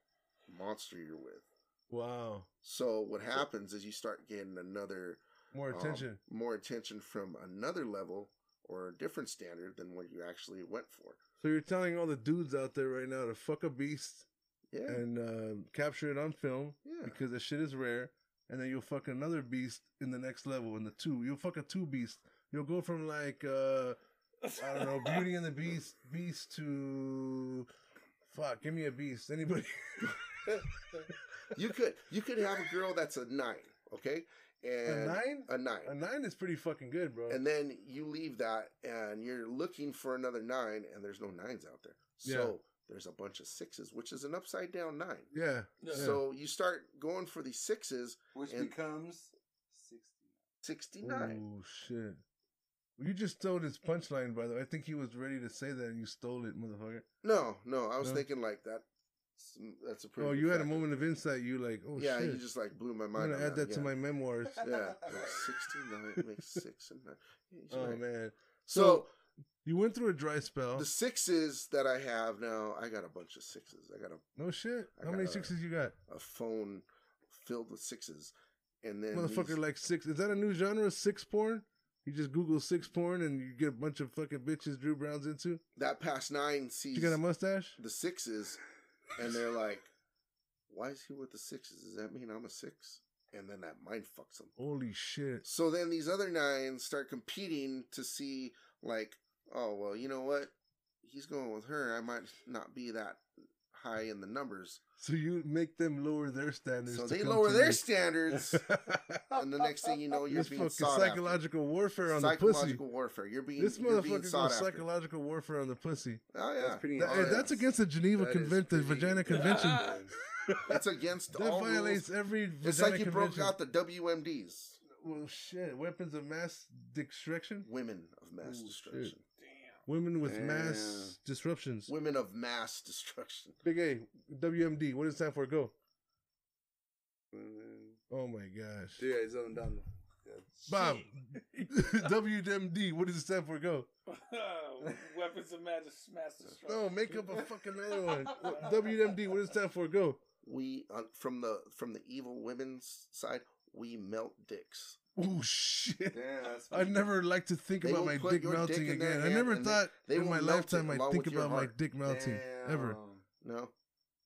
monster you're with. Wow. So what happens is you start getting another More um, attention. more attention from another level or a different standard than what you actually went for. so you're telling all the dudes out there right now to fuck a beast Yeah, and uh, capture it on film yeah. because the shit is rare, and then you'll fuck another beast in the next level in the two. You'll fuck a two beast. You'll go from like uh I don't know, Beauty and the Beast, Beast to fuck. Give me a beast. Anybody? you could you could have a girl that's a nine, okay, a and nine? a nine, A nine is pretty fucking good, bro. and then you leave that and you're looking for another nine, and there's no nines out there. So there's a bunch of sixes, which is an upside down nine. yeah. Yeah. So you start going for the sixes, Which becomes sixty. 69. Oh shit. You just stole his punchline, by the way. I think he was ready to say that, and you stole it, motherfucker. No, no, I was No? thinking like that. That's a pretty. Oh, you had a moment of insight. You like, oh yeah, shit. you just like blew my mind. I'm gonna add that to yeah. my memoirs. Yeah, sixty-nine makes six and nine. Oh right. man. So You went through a dry spell. the sixes that I have now, I got a bunch of sixes. I got a, No shit. I How many got a- sixes you got? a phone filled with sixes, and then Motherfucker, these- like six. Is that a new genre? Six porn? You just Google six porn and you get a bunch of fucking bitches Drew Brown's into. that past nine sees You got a mustache? the sixes, and they're like, "Why is he with the sixes? Does that mean I'm a six? And then that mind fucks them. Holy shit. So then these other nines start competing to see, like, oh well, you know what? He's going with her. I might not be that high in the numbers. So you make them lower their standards. So they lower their you. standards, and the next thing you know, you're This being fucking sought after. psychological warfare on the pussy. Psychological warfare. You're being This you're motherfucker sought psychological warfare on the pussy. Oh yeah, That's pretty. That- Oh, hey. That's against the Geneva That is Convention, the Vagina Convention. it's against that all violates rules. every. It's like you broke out the WMDs, Well, shit. Weapons of mass destruction. women of mass Ooh, destruction, Damn. Women with Damn. mass disruptions. women of mass destruction. Big A. WMD. What does it stand for? Go. Mm, Oh my gosh. Dude, I zoned down. Bob. WMD. What does it stand for? Go. Weapons of mass, mass destruction. No, make up a fucking other one. WMD. What does it stand for? Go. We uh, from the from the evil women's side, we melt dicks. Oh shit. Damn, I never like to think They about my dick melting dick again. I never and they- thought they in my lifetime I'd think about my dick melting. Ever. No,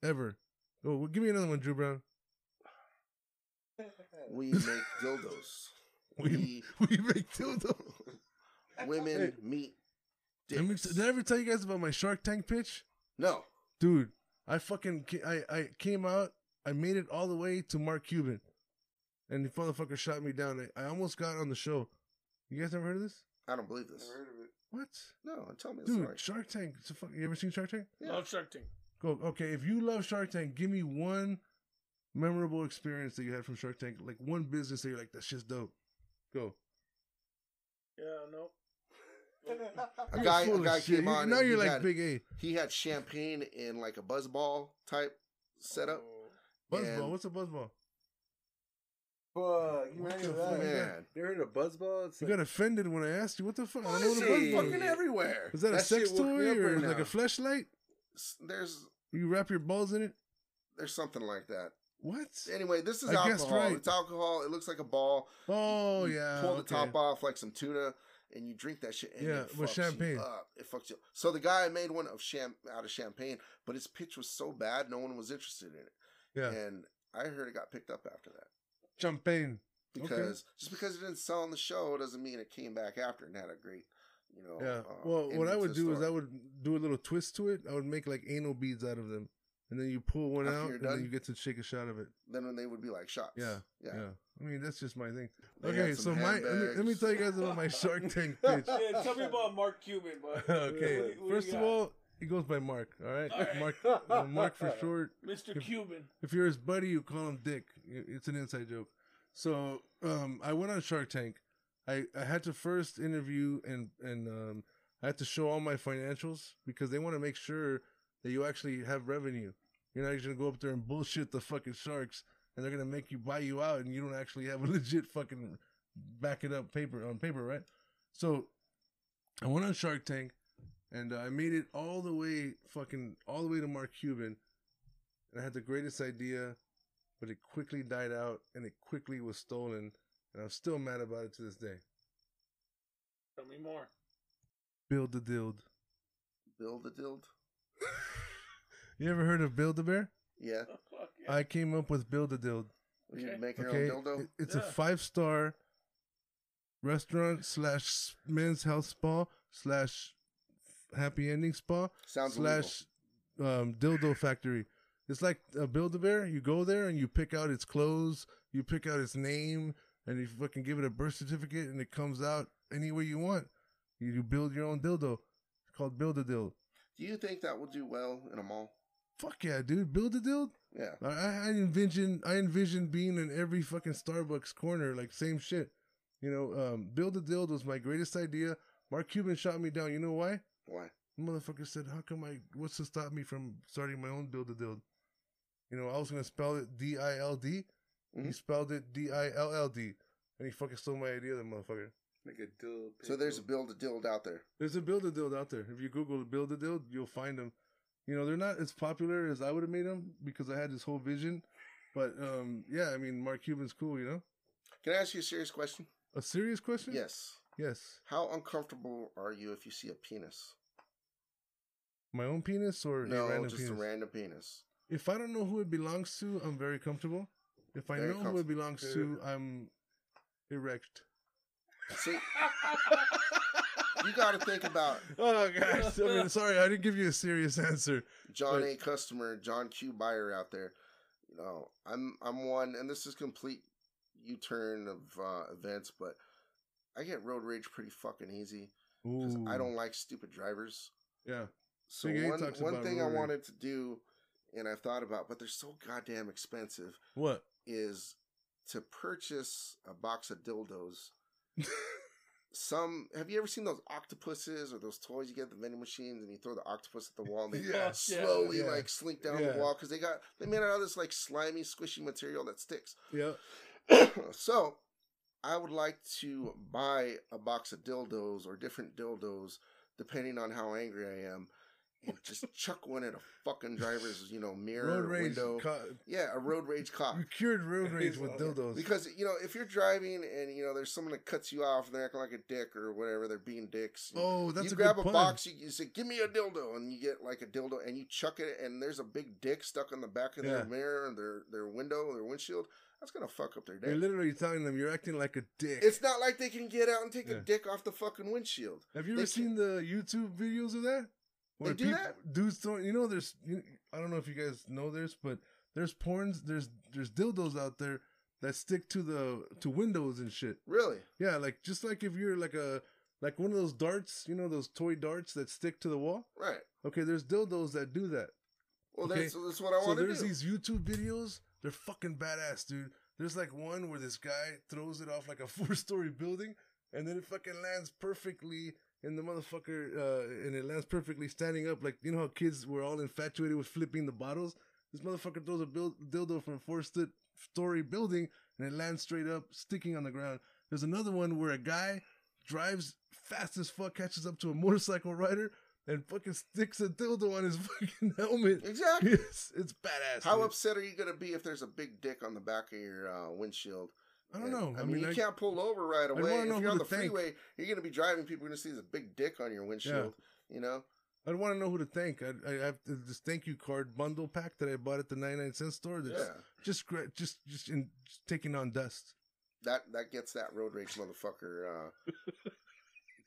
Ever. Oh, well, give me another one, Drew Brown. we make dildos. We, We we make dildo. women meet dicks. Did I ever tell you guys about my Shark Tank pitch? No, Dude, I fucking I I came out. I made it all the way to Mark Cuban, and the motherfucker shot me down. I I almost got on the show. You guys never heard of this? I don't believe this. Never heard of it. What? No, tell me the Dude, story. Shark Tank. It's a fuck, you ever seen Shark Tank? Yeah. Love Shark Tank. Go. Okay, if you love Shark Tank, give me one memorable experience that you had from Shark Tank. Like one business that you're like, that shit's dope. Go. Yeah, no. A guy, a guy shit. came on. Now and you're like had, Big A. He had champagne in like a buzzball type setup. Oh. Buzzball. And- What's a buzzball? Fuck, you What ready the that? fuck? Man, You ever heard of Buzzball? It's You like, got offended when I asked you. What the fuck? I don't know what a it buzzball fucking everywhere. Is that, a sex shit woke me toy or right like now. a flashlight? There's You wrap your balls in it? there's something like that. What? Anyway, this is I alcohol. right. It's alcohol. It looks like a ball. Oh You yeah. Pull the okay. top off like some tuna, and you drink that shit. And Yeah, it with fucks you champagne. up. It fucks you. up. So the guy made one of sham out of champagne, but his pitch was so bad, no one was interested in it. Yeah. And I heard it got picked up after that Champagne. because just because it didn't sell on the show doesn't mean it came back after and had a great, you know. Yeah. uh, well, what I would the do is. I would do a little twist to it. I would make like anal beads out of them, and then you pull one After out, you're and then you get to shake a shot of it. then when they would be like shots. Yeah. yeah. Yeah. I mean, that's just my thing. They okay, so some my let me, let me tell you guys about my Shark Tank pitch. Yeah, tell me about Mark Cuban, bud. okay, What- what first of all, he goes by Mark. All right, All right. Mark. uh, Mark for short. Mr. Cuban. If you're his buddy, you call him Dick. It's an inside joke. So um, I went on Shark Tank. I, I had to first interview and and um, I had to show all my financials because they want to make sure that you actually have revenue. You're not just gonna go up there and bullshit the fucking sharks, and they're gonna make you buy you out, and you don't actually have a legit fucking back it up paper on paper, right? So I went on Shark Tank, and uh, I made it all the way, fucking all the way to Mark Cuban, and I had the greatest idea, but it quickly died out, and it quickly was stolen, and I'm still mad about it to this day. Tell me more. Build the dild. Build a dild. You ever heard of Build a Bear? Yeah. Oh, fuck yeah. I came up with Build a Dild. You Okay. make your Okay, own dildo. It- it's a five star restaurant slash men's health spa slash happy ending spa Sounds slash um, dildo factory. It's like a Build a Bear. You go there and you pick out its clothes, you pick out its name, and you fucking give it a birth certificate, and it comes out any way you want. You, you build your own dildo. It's called Build a Dild. Do you think that will do well in a mall? Fuck yeah, dude! Build a dild. Yeah. I, I envision I envision being in every fucking Starbucks corner, like same shit. You know, um, build a dild was my greatest idea. Mark Cuban shot me down. You know why? Why? The motherfucker said, "How come I? What's to stop me from starting my own build a dild?" You know, I was gonna spell it D I L D. He Mhm. spelled it D I L L D, and he fucking stole my idea. The motherfucker. Like a dill. So there's a build a dild out there. There's a build a dild out there. If you Google build a dild, you'll find them. You know, they're not as popular as I would have made them because I had this whole vision. But um, yeah, I mean, Mark Cuban's cool. You know. Can I ask you a serious question? A serious question? Yes. Yes. How uncomfortable are you if you see a penis? My own penis or a No, random just penis? a random penis. if I don't know who it belongs to, I'm very comfortable. If I Very know who it belongs to, I'm erect. See, you got to think about Oh gosh, I mean, sorry, I didn't give you a serious answer. John But- A. Customer, John Q. Buyer out there. You know, I'm I'm one, and this is complete U-turn of uh, events, but I get road rage pretty fucking easy because I don't like stupid drivers. Yeah. So Big one one thing I rage. wanted to do, and I've thought about, but they're so goddamn expensive, What? is to purchase a box of dildos. Some have you ever seen those octopuses or those toys you get at the vending machines and you throw the octopus at the wall and they Yeah, slowly yeah. like slink down the wall because they got they made out of this like slimy squishy material that sticks. Yeah. so I would like to buy a box of dildos or different dildos depending on how angry I am and just chuck one at a fucking driver's you know mirror Road rage. window. Co- yeah, a road rage cop. you cured road rage with dildos. Because you know, if you're driving and you know there's someone that cuts you off and they're acting like a dick or whatever, they're being dicks. oh, that's you a grab good a pun. box, you, you say, "Give me a dildo," and you get like a dildo, and you chuck it, and there's a big dick stuck on the back of Yeah. their mirror and their their window, their windshield. That's gonna fuck up their day. You're literally telling them you're acting like a dick. It's not like they can get out and take Yeah. a dick off the fucking windshield. Have you they ever seen the YouTube videos of that? They do that? Dudes don't. You know, there's. You, I don't know if you guys know this, but there's porns. There's there's dildos out there that stick to the to windows and shit. Really? Yeah, like just like if you're like a like one of those darts, you know, those toy darts that stick to the wall. Right. Okay, there's dildos that do that. Well, Okay. that's, that's what I so want to there's do. these YouTube videos. They're fucking badass, dude. There's like one where this guy throws it off like a four story building, and then it fucking lands perfectly in the motherfucker, uh, and it lands perfectly standing up. Like you know how kids were all infatuated with flipping the bottles. This motherfucker throws a build, dildo from a four st- story building, and it lands straight up, sticking on the ground. There's another one where a guy drives fast as fuck, catches up to a motorcycle rider, and fucking sticks a dildo on his fucking helmet. exactly. It's, it's badass. How dude. upset are you gonna be if there's a big dick on the back of your uh, windshield? I don't And, know. I, mean, you I, can't pull over right away. If you're who on to the thank. freeway, you're gonna be driving. People are gonna see this big dick on your windshield. You know. I'd want to know who to thank. I, I have this thank you card bundle pack that I bought at the 99 cent store. That's Yeah. just just just, in, just taking on dust. That that gets that road rage motherfucker uh,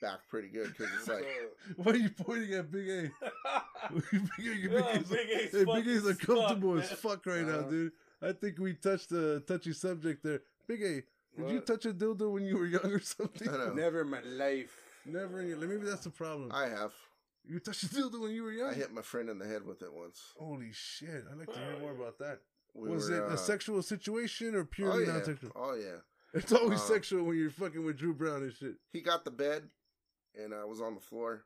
back pretty good because it's like Why are you pointing at Big A? Big A, Big Yeah, A's, Big A's hey, Big A's as fuck, uncomfortable as fuck right now, Uh-huh. dude. I think we touched a touchy subject there. Big A, did you touch a dildo when you were young or something? I know. Never in my life. Never in your life. Maybe that's the problem. I have. you touched a dildo when you were young? I hit my friend in the head with it once. Holy shit. I'd like to hear Oh, more about that. We was were, it uh, a sexual situation or Oh purely yeah. non-sexual? Oh yeah. It's always Uh, sexual when you're fucking with Drew Brown and shit. He got the bed, and I was on the floor,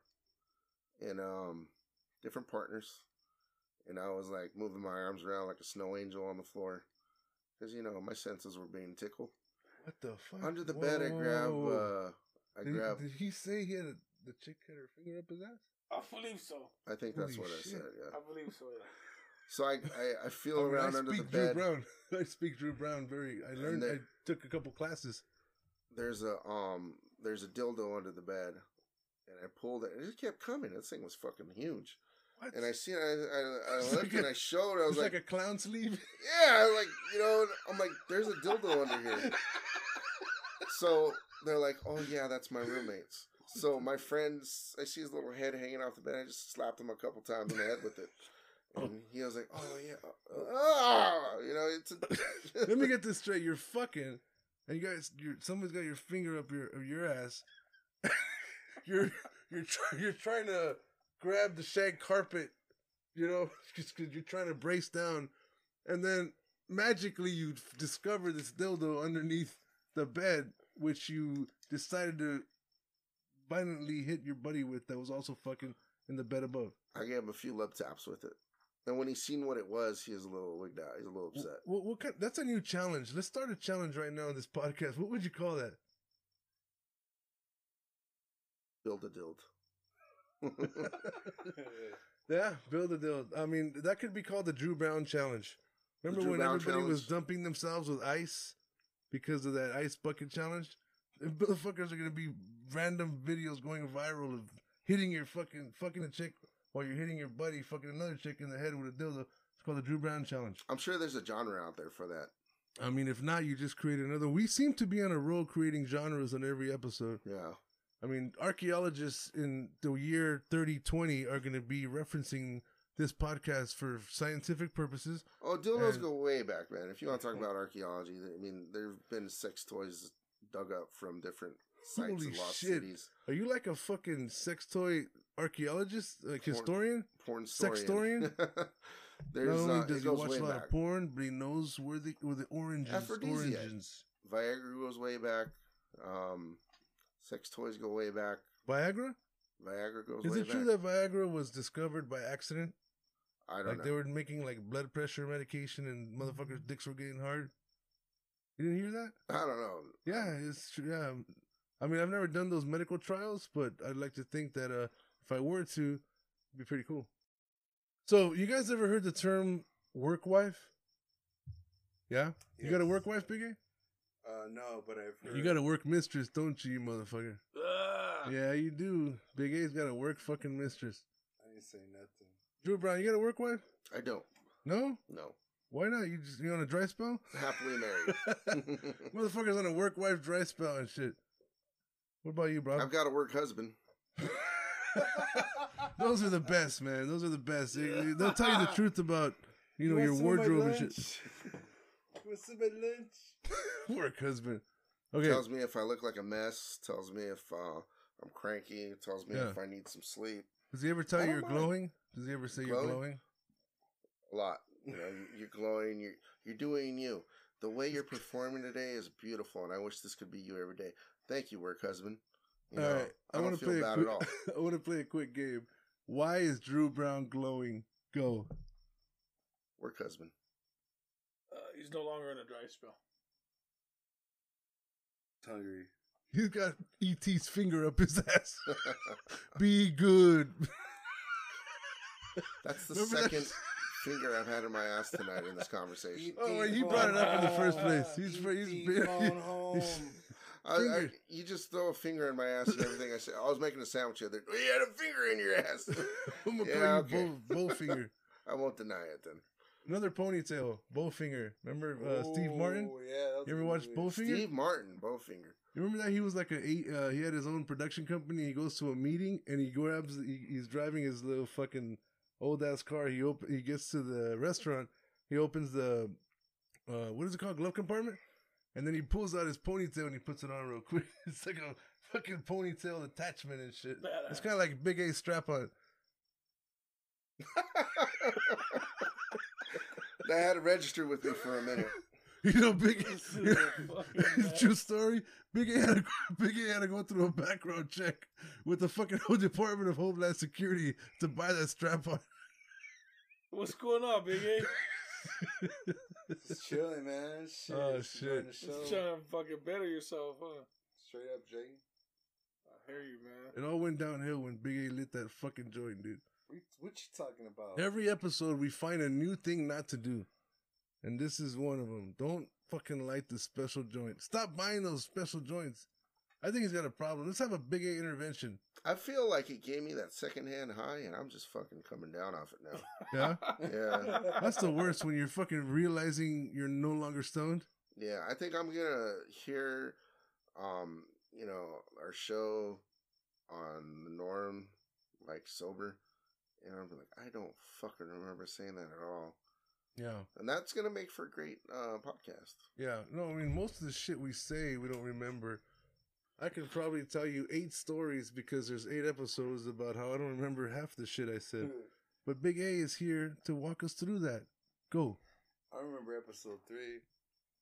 and um, different partners, and I was like moving my arms around like a snow angel on the floor, because you know my senses were being tickled. What the fuck? Under the bed, I grab. Uh, I did, grab. Did he say he had a, the chick had her finger up his ass? I believe so. I think that's Holy what I said. Yeah. I believe so. Yeah. So I I, I feel I mean, around I under the speak Drew. Brown. I speak Drew Brown very. I learned. there- I took a couple classes. There's a um there's a dildo under the bed, and I pulled it. and It just kept coming. This thing was fucking huge. What? And I see it. I I, I looked like and I showed. I It's was like, like, a clown sleeve. yeah, like you know. I'm like, there's a dildo under here. So they're like, oh yeah, that's my roommate's. So my friends, I see his little head hanging off the bed. I just slapped him a couple times in the head with it. And he was like, "Oh yeah, ah," you know, it's." A, Let me get this straight. You're fucking, and you guys, you're somebody's got your finger up your up your ass. You're you're try, you're trying to grab the shag carpet, you know, just because you're trying to brace down, and then magically you discover this dildo underneath the bed, which you decided to violently hit your buddy with. That was also fucking in the bed above. I gave him a few love taps with it, and when he's seen what it was, he was a little wigged out. He's a little upset. What, what kind? That's a new challenge. Let's start a challenge right now on this podcast. What would you call that? Build a dild. Yeah, build a deal. I mean, that could be called the Drew Brown challenge. Remember when Brown everybody was dumping themselves with ice because of that ice bucket challenge? And motherfuckers are gonna be random videos going viral of hitting your fucking fucking a chick while you're hitting your buddy fucking another chick in the head with a dildo. It's called the Drew Brown challenge. I'm sure there's a genre out there for that. I mean, if not, you just create another. We seem to be on a roll creating genres on every episode. Yeah. I mean, archaeologists in the year 3020 are going to be referencing this podcast for scientific purposes. Oh, dildos And- go way back, man. If you want to talk about archaeology, I mean, there've been sex toys dug up from different sites Holy and lost shit. cities. Are you like a fucking sex toy archaeologist, like Porn- historian? Porn historian? There's Not only uh, does he watch a lot back. of porn, but he knows where the where the Aphrodisiac. oranges. Viagra goes way back. Um, sex toys go way back. Viagra? Viagra goes Is way it back. true that Viagra was discovered by accident? I don't know. Like know. they were making like blood pressure medication and motherfuckers' dicks were getting hard. You didn't hear that? I don't know. Yeah, it's true. Yeah, I mean, I've never done those medical trials, but I'd like to think that uh, if I were to, it'd be pretty cool. So, you guys ever heard the term work wife? Yeah, you got a work wife, Big A? Uh, no, but I've heard. You got a work mistress, don't you, you motherfucker? Ugh. Yeah, you do. Big A's got a work fucking mistress. I ain't say nothing. Drew Brown, you got a work wife? I don't. No? No. Why not? You just you on a dry spell? Happily married. Motherfuckers on a work wife dry spell and shit. What about you, bro? I've got a work husband. Those are the best, man. Those are the best. They, will tell you the truth about you know want your some of my wardrobe and shit. Lunch? Want some of my lunch? Work husband. Okay. Tells me if I look like a mess. Tells me if uh, I'm cranky. Tells me Yeah. if I need some sleep. Does he ever tell you you're mind. glowing? Does he ever say you're Glowing? glowing? A lot. You know, you- you're glowing. You're you're doing you. The way you're performing today is beautiful, and I wish this could be you every day. Thank you, work husband. You All know, right. I, I, don't want to feel play bad quick, at all. I want to play a quick game. Why is Drew Brown glowing? Go. Work husband. He's no longer in a dry spell. Hungry. He's got ET's finger up his ass. Be good. That's the Remember that? second finger I've had in my ass tonight in this conversation. Oh, wait, he brought it up in the first place. He's- he's- E.T. phone home. I, I, you just throw a finger in my ass and everything I say. I was making a sandwich the other day. Oh, you had a finger in your ass. I'm gonna Yeah, call okay. you bow, bow finger. I won't deny it then. Another ponytail, Bowfinger. Remember uh, Steve Martin? Oh, yeah, that You ever a watch. Bowfinger? Steve Martin, Bowfinger. You remember that he was like a eight, uh, he had his own production company. He goes to a meeting and he grabs. He, he's driving his little fucking old ass car. He op- He gets to the restaurant. He opens the uh, what is it called? Glove compartment. And then he pulls out his ponytail and he puts it on real quick. It's like a fucking ponytail attachment and shit. It's kind of like a Big A strap on. I had to register with me for a minute. You know, Big This is a fucking True story. Big A had to, Big A had to go through a background check with the fucking whole Department of Homeland Security to buy that strap on. What's going on, Big A? Just chilling, man. Shit. Oh, shit. enjoying The Just trying to fucking better yourself, huh? Straight up, Jay. I hear you, man. It all went downhill when Big A lit that fucking joint, dude. What, what you talking about? Every episode, we find a new thing not to do. And this is one of them. Don't fucking light the special joint. Stop buying those special joints. I think he's got a problem. Let's have a Big A intervention. I feel like it gave me that secondhand high, and I'm just fucking coming down off it now. Yeah? Yeah. That's the worst when you're fucking realizing you're no longer stoned. Yeah, I think I'm gonna hear, um, you know, our show on the norm, like sober, and I'm like, I don't fucking remember saying that at all, Yeah. and that's gonna make for a great uh, podcast. Yeah. No, I mean, most of the shit we say, we don't remember. I could probably tell you eight stories because there's eight episodes about how I don't remember half the shit I said. But Big A is here to walk us through that. Go. I remember episode three.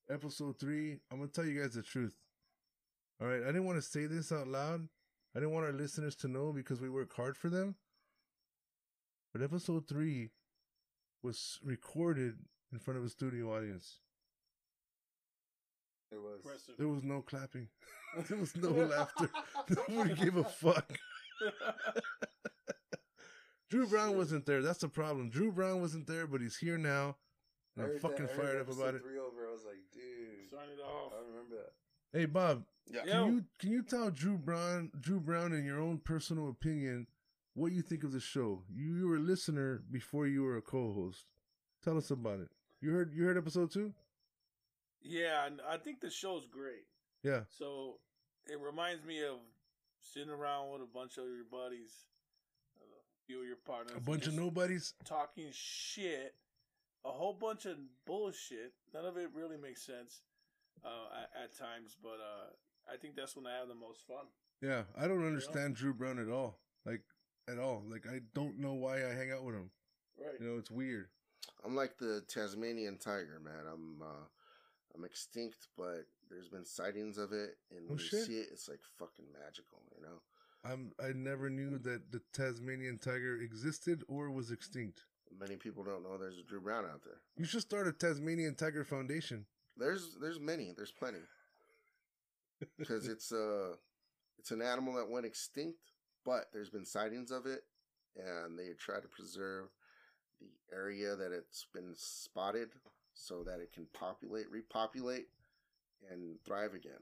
Episode three, I'm going to tell you guys the truth. All right. I didn't want to say this out loud. I didn't want our listeners to know because we work hard for them. But episode three was recorded in front of a studio audience. It was. Impressive. There was no clapping. there was no laughter. Nobody gave a fuck. Drew Brown wasn't there. That's the problem. Drew Brown wasn't there, but he's here now. I And I'm fucking that- fired up about it. Three over. I was like, dude. Sign it off. I remember that. Hey Bob, Yeah, Yeah. can Yo. you can you tell Drew Brown Drew Brown in your own personal opinion what you think of the show? You, you were a listener before you were a co-host. Tell us about it. You heard you heard episode two? Yeah, I think the show's great. Yeah. So it reminds me of sitting around with a bunch of your buddies, a few of your partners, A bunch of nobodies. talking shit, a whole bunch of bullshit. None of it really makes sense uh, at, at times, but uh, I think that's when I have the most fun. Yeah, I don't understand Drew Brown at all. Like at all. Like I don't know why I hang out with him. Right. You know, it's weird. I'm like the Tasmanian tiger, man. I'm uh, I'm extinct, but there's been sightings of it, and Oh, when you shit. see it, it's like fucking magical, you know. I'm I never knew that the Tasmanian tiger existed or was extinct. Many people don't know there's a Drew Brown out there. You should start a Tasmanian Tiger Foundation. There's there's many. There's plenty. Because it's uh it's an animal that went extinct, but there's been sightings of it, and they try to preserve the area that it's been spotted so that it can populate, repopulate, and thrive again.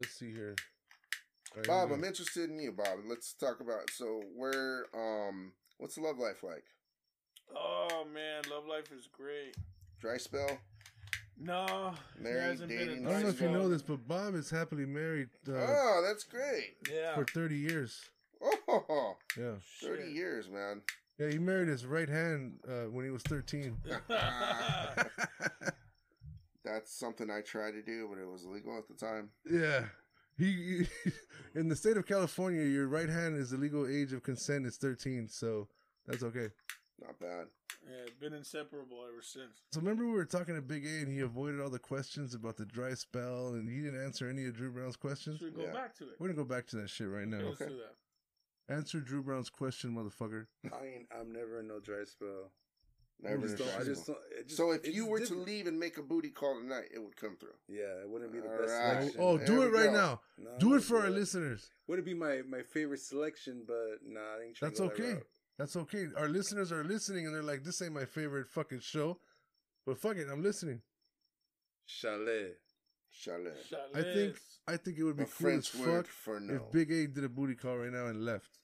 Let's see here. All right, Bob, here I'm interested in you, Bob. Let's talk about so where um what's the love life like? Oh man, love life is great. Dry spell? No, Married, there hasn't dating, been a I don't know if you know this, but Bob is happily married uh, oh, that's great. Yeah, for 30 years. Oh, Yeah. 30 Shit. years, man. Yeah, he married his right hand uh, when he was 13. That's something I tried to do, but it was illegal at the time. yeah. He, in the state of California, your right hand is the legal age of consent is 13, so that's okay. Not bad. yeah, been inseparable ever since. So remember we were talking to Big A and he avoided all the questions about the dry spell and he didn't answer any of Drew Brown's questions? Should we go Yeah. back to it? We're gonna go back to that shit right now. Okay, let's Okay. do that. Answer Drew Brown's question, motherfucker. I ain't. I'm never in no dry spell. Never I just don't. I adjustable. just just- so if you were to leave and make a booty call tonight, it would come through. yeah, it wouldn't be the All best right. selection. Oh, There do it right go. now. No, Do it for our listeners. Would it be my my favorite selection, but nah, I ain't trying That's to go that okay. route. That's okay. Our listeners are listening and they're like, this ain't my favorite fucking show. But fuck it, I'm listening. Chalet. Chalet. I think I think it would be A cool French as fuck for no. if Big A did a booty call right now and left.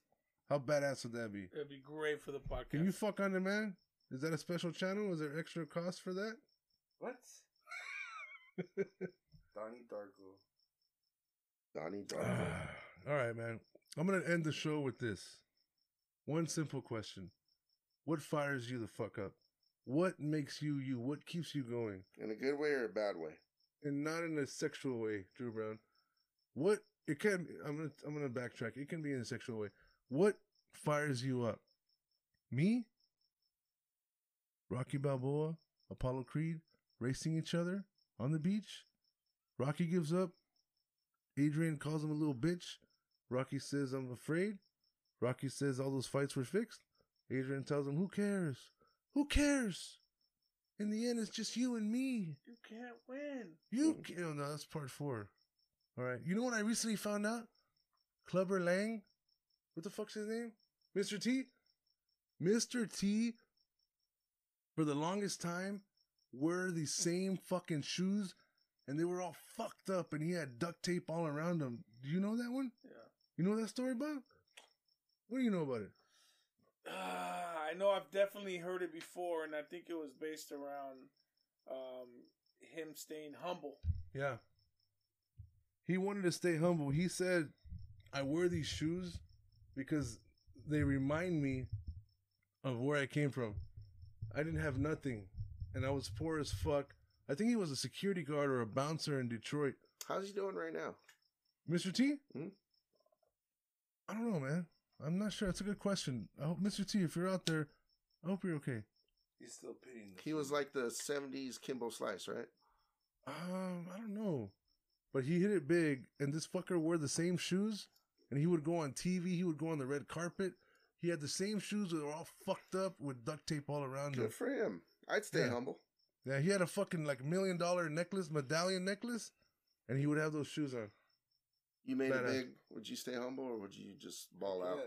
How badass would that be? it'd be great for the podcast. Can you fuck on demand? Is that a special channel? Is there extra cost for that? What? Donnie Darko. Donnie Darko. All right, man. I'm gonna end the show with this. One simple question: What fires you the fuck up? What makes you you? What keeps you going? In a good way or a bad way? And not in a sexual way, Drew Brown. What it can? I'm gonna I'm gonna backtrack. It can be in a sexual way. What fires you up? Me? Rocky Balboa, Apollo Creed, racing each other on the beach. Rocky gives up. Adrian calls him a little bitch. Rocky says, I'm afraid. Rocky says all those fights were fixed. Adrian tells him, Who cares? Who cares? In the end, it's just you and me. You can't win. You can- oh, no, that's part four. All right. You know what I recently found out? Clubber Lang. What the fuck's his name? Mr. T. Mr. T. For the longest time, wore the same fucking shoes, and they were all fucked up, and he had duct tape all around him. Do you know that one? Yeah. You know that story, Bob? What do you know about it? Uh, I know I've definitely heard it before, and I think it was based around um, him staying humble. Yeah. He wanted to stay humble. He said, I wear these shoes because they remind me of where I came from. I didn't have nothing, and I was poor as fuck. I think he was a security guard or a bouncer in Detroit. How's he doing right now? Mr. T? Hmm? I don't know, man. I'm not sure. It's a good question. I hope, Mr. T, if you're out there, I hope you're okay. He's still pitying. He was like the '70s Kimbo Slice, right? Um, I don't know. But he hit it big, and this fucker wore the same shoes, and he would go on TV, he would go on the red carpet. He had the same shoes that were all fucked up with duct tape all around him. Good for him. I'd stay Yeah. humble. Yeah, he had a fucking like million dollar necklace, medallion necklace, and he would have those shoes on. You made it Badass. big. Would you stay humble or would you just ball out? Yeah.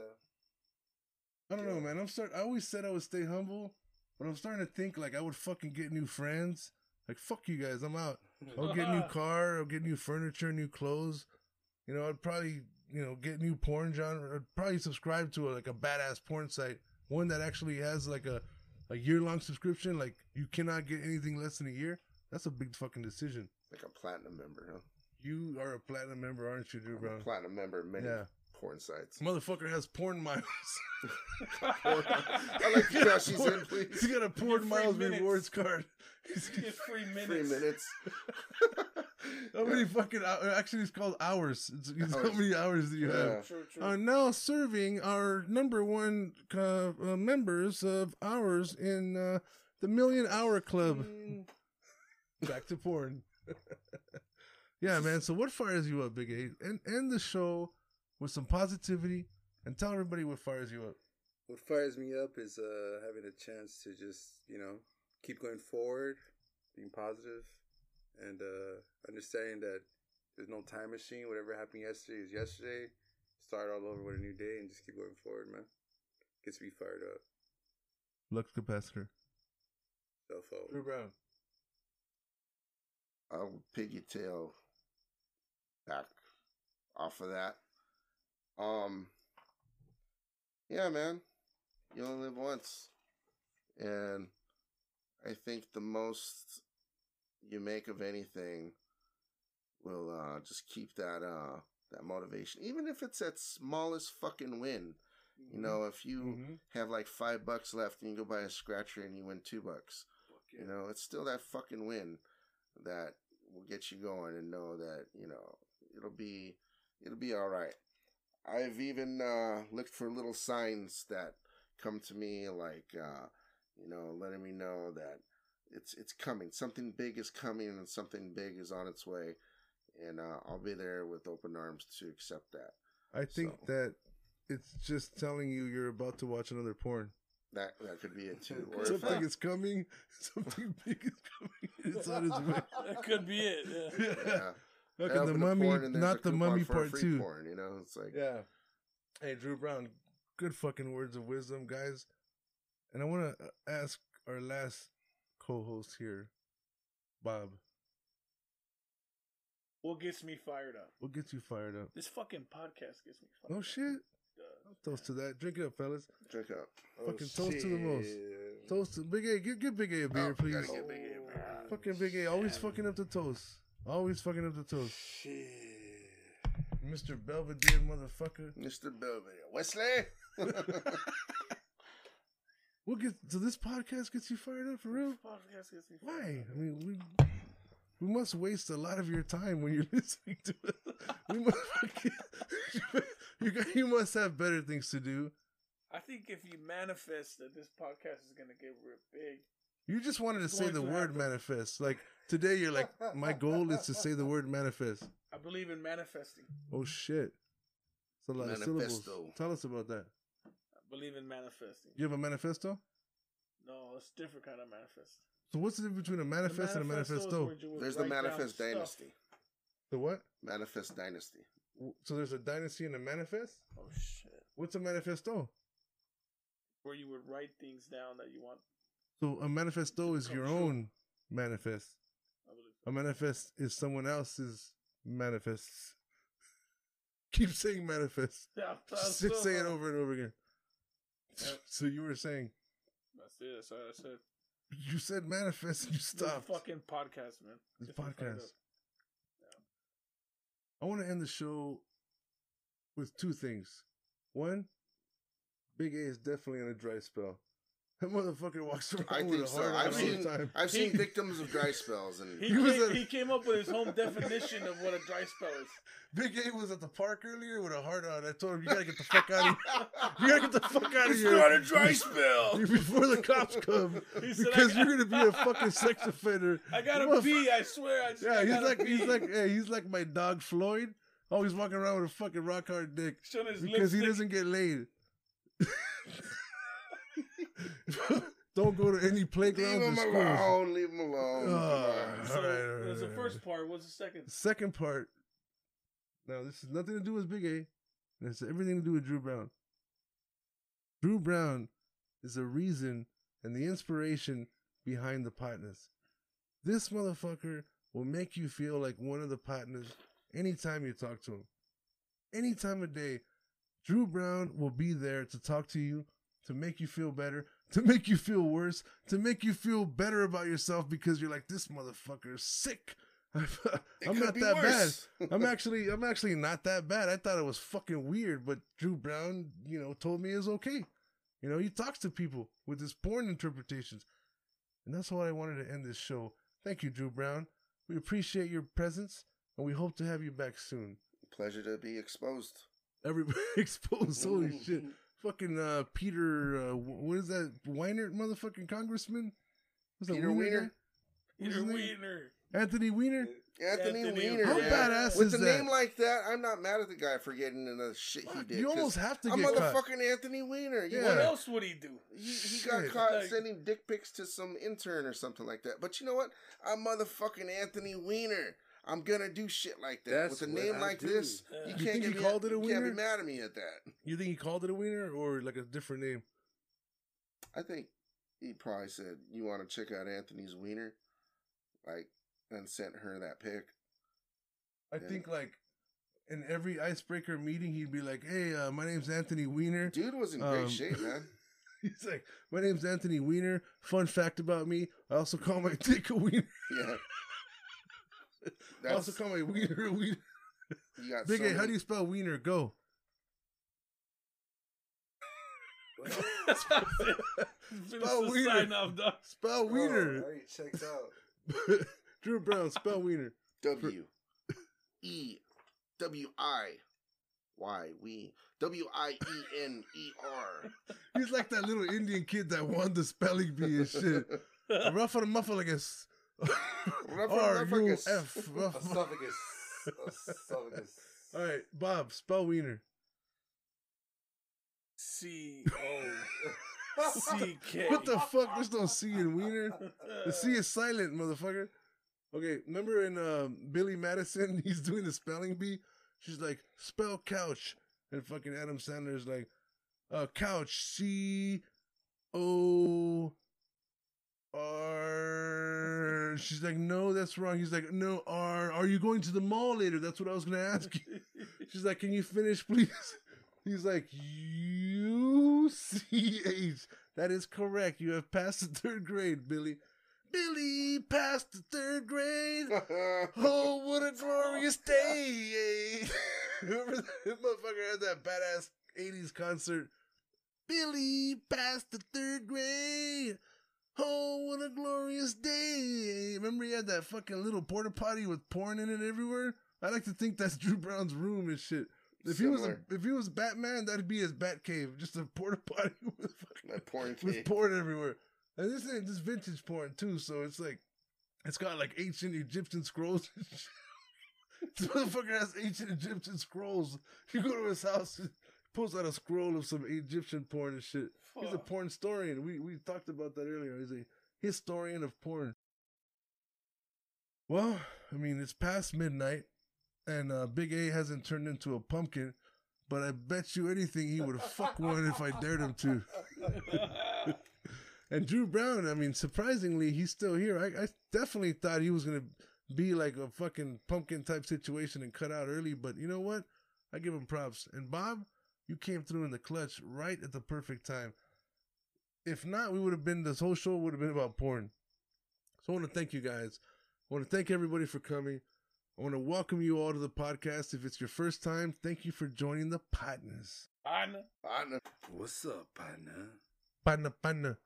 I don't know, man. I'm start. I always said I would stay humble, but I'm starting to think like I would fucking get new friends. Like fuck you guys, I'm out. I'll get new car. I'll get new furniture, new clothes. You know, I'd probably you know get new porn genre. I'd probably subscribe to a, like a badass porn site, one that actually has like a a year long subscription. Like you cannot get anything less than a year. That's a big fucking decision. Like a platinum member, huh? You are a platinum member, aren't you, Drew I'm a platinum member of many Yeah. porn sites. Motherfucker has porn miles. I like to cash these in, please. He got a porn free miles minutes. rewards card. He's You get free minutes. Three minutes. How many fucking hours? Actually, it's called hours. It's, it's how Hours. many hours do you Yeah. have? True, true. Are now serving our number one uh, uh, members of ours in uh, the Million Hour Club. Back to porn. Yeah, man. So what fires you up, Big A? And end the show with some positivity and tell everybody what fires you up. What fires me up is uh, having a chance to just, you know, keep going forward, being positive, and uh, understanding that there's no time machine. Whatever happened yesterday is yesterday. Start all over with a new day and just keep going forward, man. Gets me fired up. Flux capacitor. Self hope. Drew Brown. I'll piggy tail back off of that. Um, yeah, man, you only live once, and I think the most you make of anything will uh, just keep that uh, that motivation, even if it's that smallest fucking win. You know, if you Mhm. have like five bucks left and you go buy a scratcher and you win two bucks, you know, it's still that fucking win that will get you going and know that, you know, it'll be it'll be all right. I've even uh, looked for little signs that come to me like uh, you know, letting me know that it's it's coming. Something big is coming and something big is on its way. And uh, I'll be there with open arms to accept that. I think So- that it's just telling you you're about to watch another porn. That that could be it too. Or Something I, is coming. Something big is coming. It's on its way. That could be it. Yeah. yeah. I at the mummy, porn and there's a not the mummy for part free two. Porn, you know, it's like Yeah. Hey, Drew Brown, good fucking words of wisdom, guys. And I want to uh, ask our last co-host here, Bob. What gets me fired up? What gets you fired up? This fucking podcast gets me fired No up. shit. Does. Toast to that. Drink it up, fellas. drink up. Fucking oh, toast to the most. Toast to Big A. Give, give Big A a beer, Oh, please. gotta get Big A a beer. Fucking Big A. Always fucking up the toast. Always fucking up the toast. Shit. Mr. Belvedere, motherfucker. Mr. Belvedere. Wesley! What gets so this podcast gets you fired up for real? This podcast gets me Why? I mean, we we must waste a lot of your time when you're listening to it. We must fucking, you, you must have better things to do. I think if you manifest that this podcast is gonna get real big, You just wanted to say the word happen. manifest. Like today, you're like, my goal is to say the word manifest. I believe in manifesting. Oh shit, it's a lot of syllables. Manifesto. Tell us about that. I believe in manifesting. You have a manifesto. No, it's a different kind of manifest. So what's the difference between a The and a manifesto is manifesto? where you would There's the write down Manifest stuff. Dynasty. The what? Manifest Dynasty. So there's a dynasty and a manifest. Oh shit! What's a manifesto? Where you would write things down that you want. So a manifesto is your true. own manifest. A manifest is someone else's manifest. Keep saying manifest. Yeah, Just that's say it over and over again. Yeah. So you were saying That's it. That's what I said. you said manifest and you stopped. fucking podcast, man. This Just to fuck it podcast. up. I want to end the show with two things. One, Big A is definitely in a dry spell. That motherfucker walks around I with think a so. hard on I've all seen the time. I've seen He- victims of dry spells, and He, He was came, a- he came up with his own definition of what a dry spell is. Big A was at the park earlier with a hard on. I told him, you gotta get the fuck out of here. You gotta get the fuck out of it's here. not a dry spell. Before the cops come. He said, because I you're gonna be a fucking sex offender. I gotta Motherf- pee. I swear. I, Yeah, I he's gotta like pee. he's like hey, he's like my dog Floyd. Always walking around with a fucking rock hard dick. Showing his because he lipstick. doesn't get laid. Don't go to any playground. Leave playgrounds or him schools. alone. Leave him alone. Oh. Come. Ah, so All right, all right, there's the first right. part. What's the second? Second part. Now this has nothing to do with Big A. It has everything to do with Drew Brown. Drew Brown is the reason and the inspiration behind the partners. This motherfucker will make you feel like one of the partners anytime you talk to him. Any time of day, Drew Brown will be there to talk to you, to make you feel better, to make you feel worse, to make you feel better about yourself because you're like, this motherfucker is sick. I'm not that worse. bad. I'm actually I'm actually not that bad. I thought it was fucking weird, but Drew Brown, you know, told me it's okay. You know, he talks to people with his porn interpretations. And that's why I wanted to end this show. Thank you, Drew Brown. We appreciate your presence and we hope to have you back soon. Pleasure to be exposed. Everybody exposed. Holy shit. Fucking uh Peter uh what is that Weiner motherfucking congressman? Was that Peter Weiner Weiner? Peter his name? Wiener. Anthony Weiner? Anthony, Anthony Weiner. How Yeah. badass With is a name like that, I'm not mad at the guy for getting in the shit he did. You almost have to I'm get caught. motherfucking Anthony Weiner. You Yeah. What else would he do? He, he got caught Like- sending dick pics to some intern or something like that. But you know what? I'm motherfucking Anthony Weiner. I'm gonna do shit like that That's with a name I like do. this. Yeah. You You can't think get he me, called it a you can't be mad at me at that. You think he called it a wiener or like a different name? I think he probably said, "You want to check out Anthony's wiener," like, and sent her that pic. I Yeah. think like in every icebreaker meeting, he'd be like, "Hey, uh, my name's Anthony Weiner." Dude was in great Um, shape, man. He's like, "My name's Anthony Weiner." Fun fact about me: I also call my dick a wiener. Yeah. I also That's, call my wiener a wiener. you got Big so A, how do you spell wiener? Go. Spell Spell wiener. Sign off, dog. Spell Oh, wiener. already checked out. Drew Brown, spell wiener. W E W I Y we W I E N E R. He's like that little Indian kid that won the spelling bee and shit. Rough on the muffalagus. R U F. Esophagus. Esophagus. All right, Bob, spell wiener. C O C K. What the fuck? There's no C in wiener. The C is silent, motherfucker. Okay, remember in um, Billy Madison, he's doing the spelling bee. She's like, spell couch, and fucking Adam Sandler's like, uh, couch, C O R. She's like, no, that's wrong. He's like, no, R. Are you going to the mall later? That's what I was gonna ask you. She's like, can you finish, please? He's like, U C H. That is correct. You have passed the third grade, Billy. Billy passed the third grade. Oh, what a glorious day! Remember that motherfucker had that badass 80s concert? Billy passed the third grade. Oh, what a glorious day! Remember he had that fucking little porta potty with porn in it everywhere? I like to think that's Drew Brown's room and shit. If he was a, if he was Batman, that'd be his Bat cave, just a porta potty with fucking porn with porn everywhere. And this ain't this vintage porn too, so it's like it's got like ancient Egyptian scrolls. and shit. this motherfucker has ancient Egyptian scrolls. You go to his house, pulls out a scroll of some Egyptian porn and shit. He's a porn historian. We we talked about that earlier. He's a historian of porn. Well, I mean, it's past midnight. and uh, Big A hasn't turned into a pumpkin, but I bet you anything he would fuck one if I dared him to. and Drew Brown, I mean, surprisingly, he's still here. I, I definitely thought he was gonna be like a fucking pumpkin type situation and cut out early, but you know what? I give him props. And Bob, you came through in the clutch right at the perfect time. If not, we would have been this whole show would have been about porn. So I want to thank you guys. I want to thank everybody for coming. I want to welcome you all to the podcast. If it's your first time, thank you for joining the partners. Partner. Partner. What's up, partner? Partner, partner.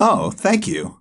Oh, thank you.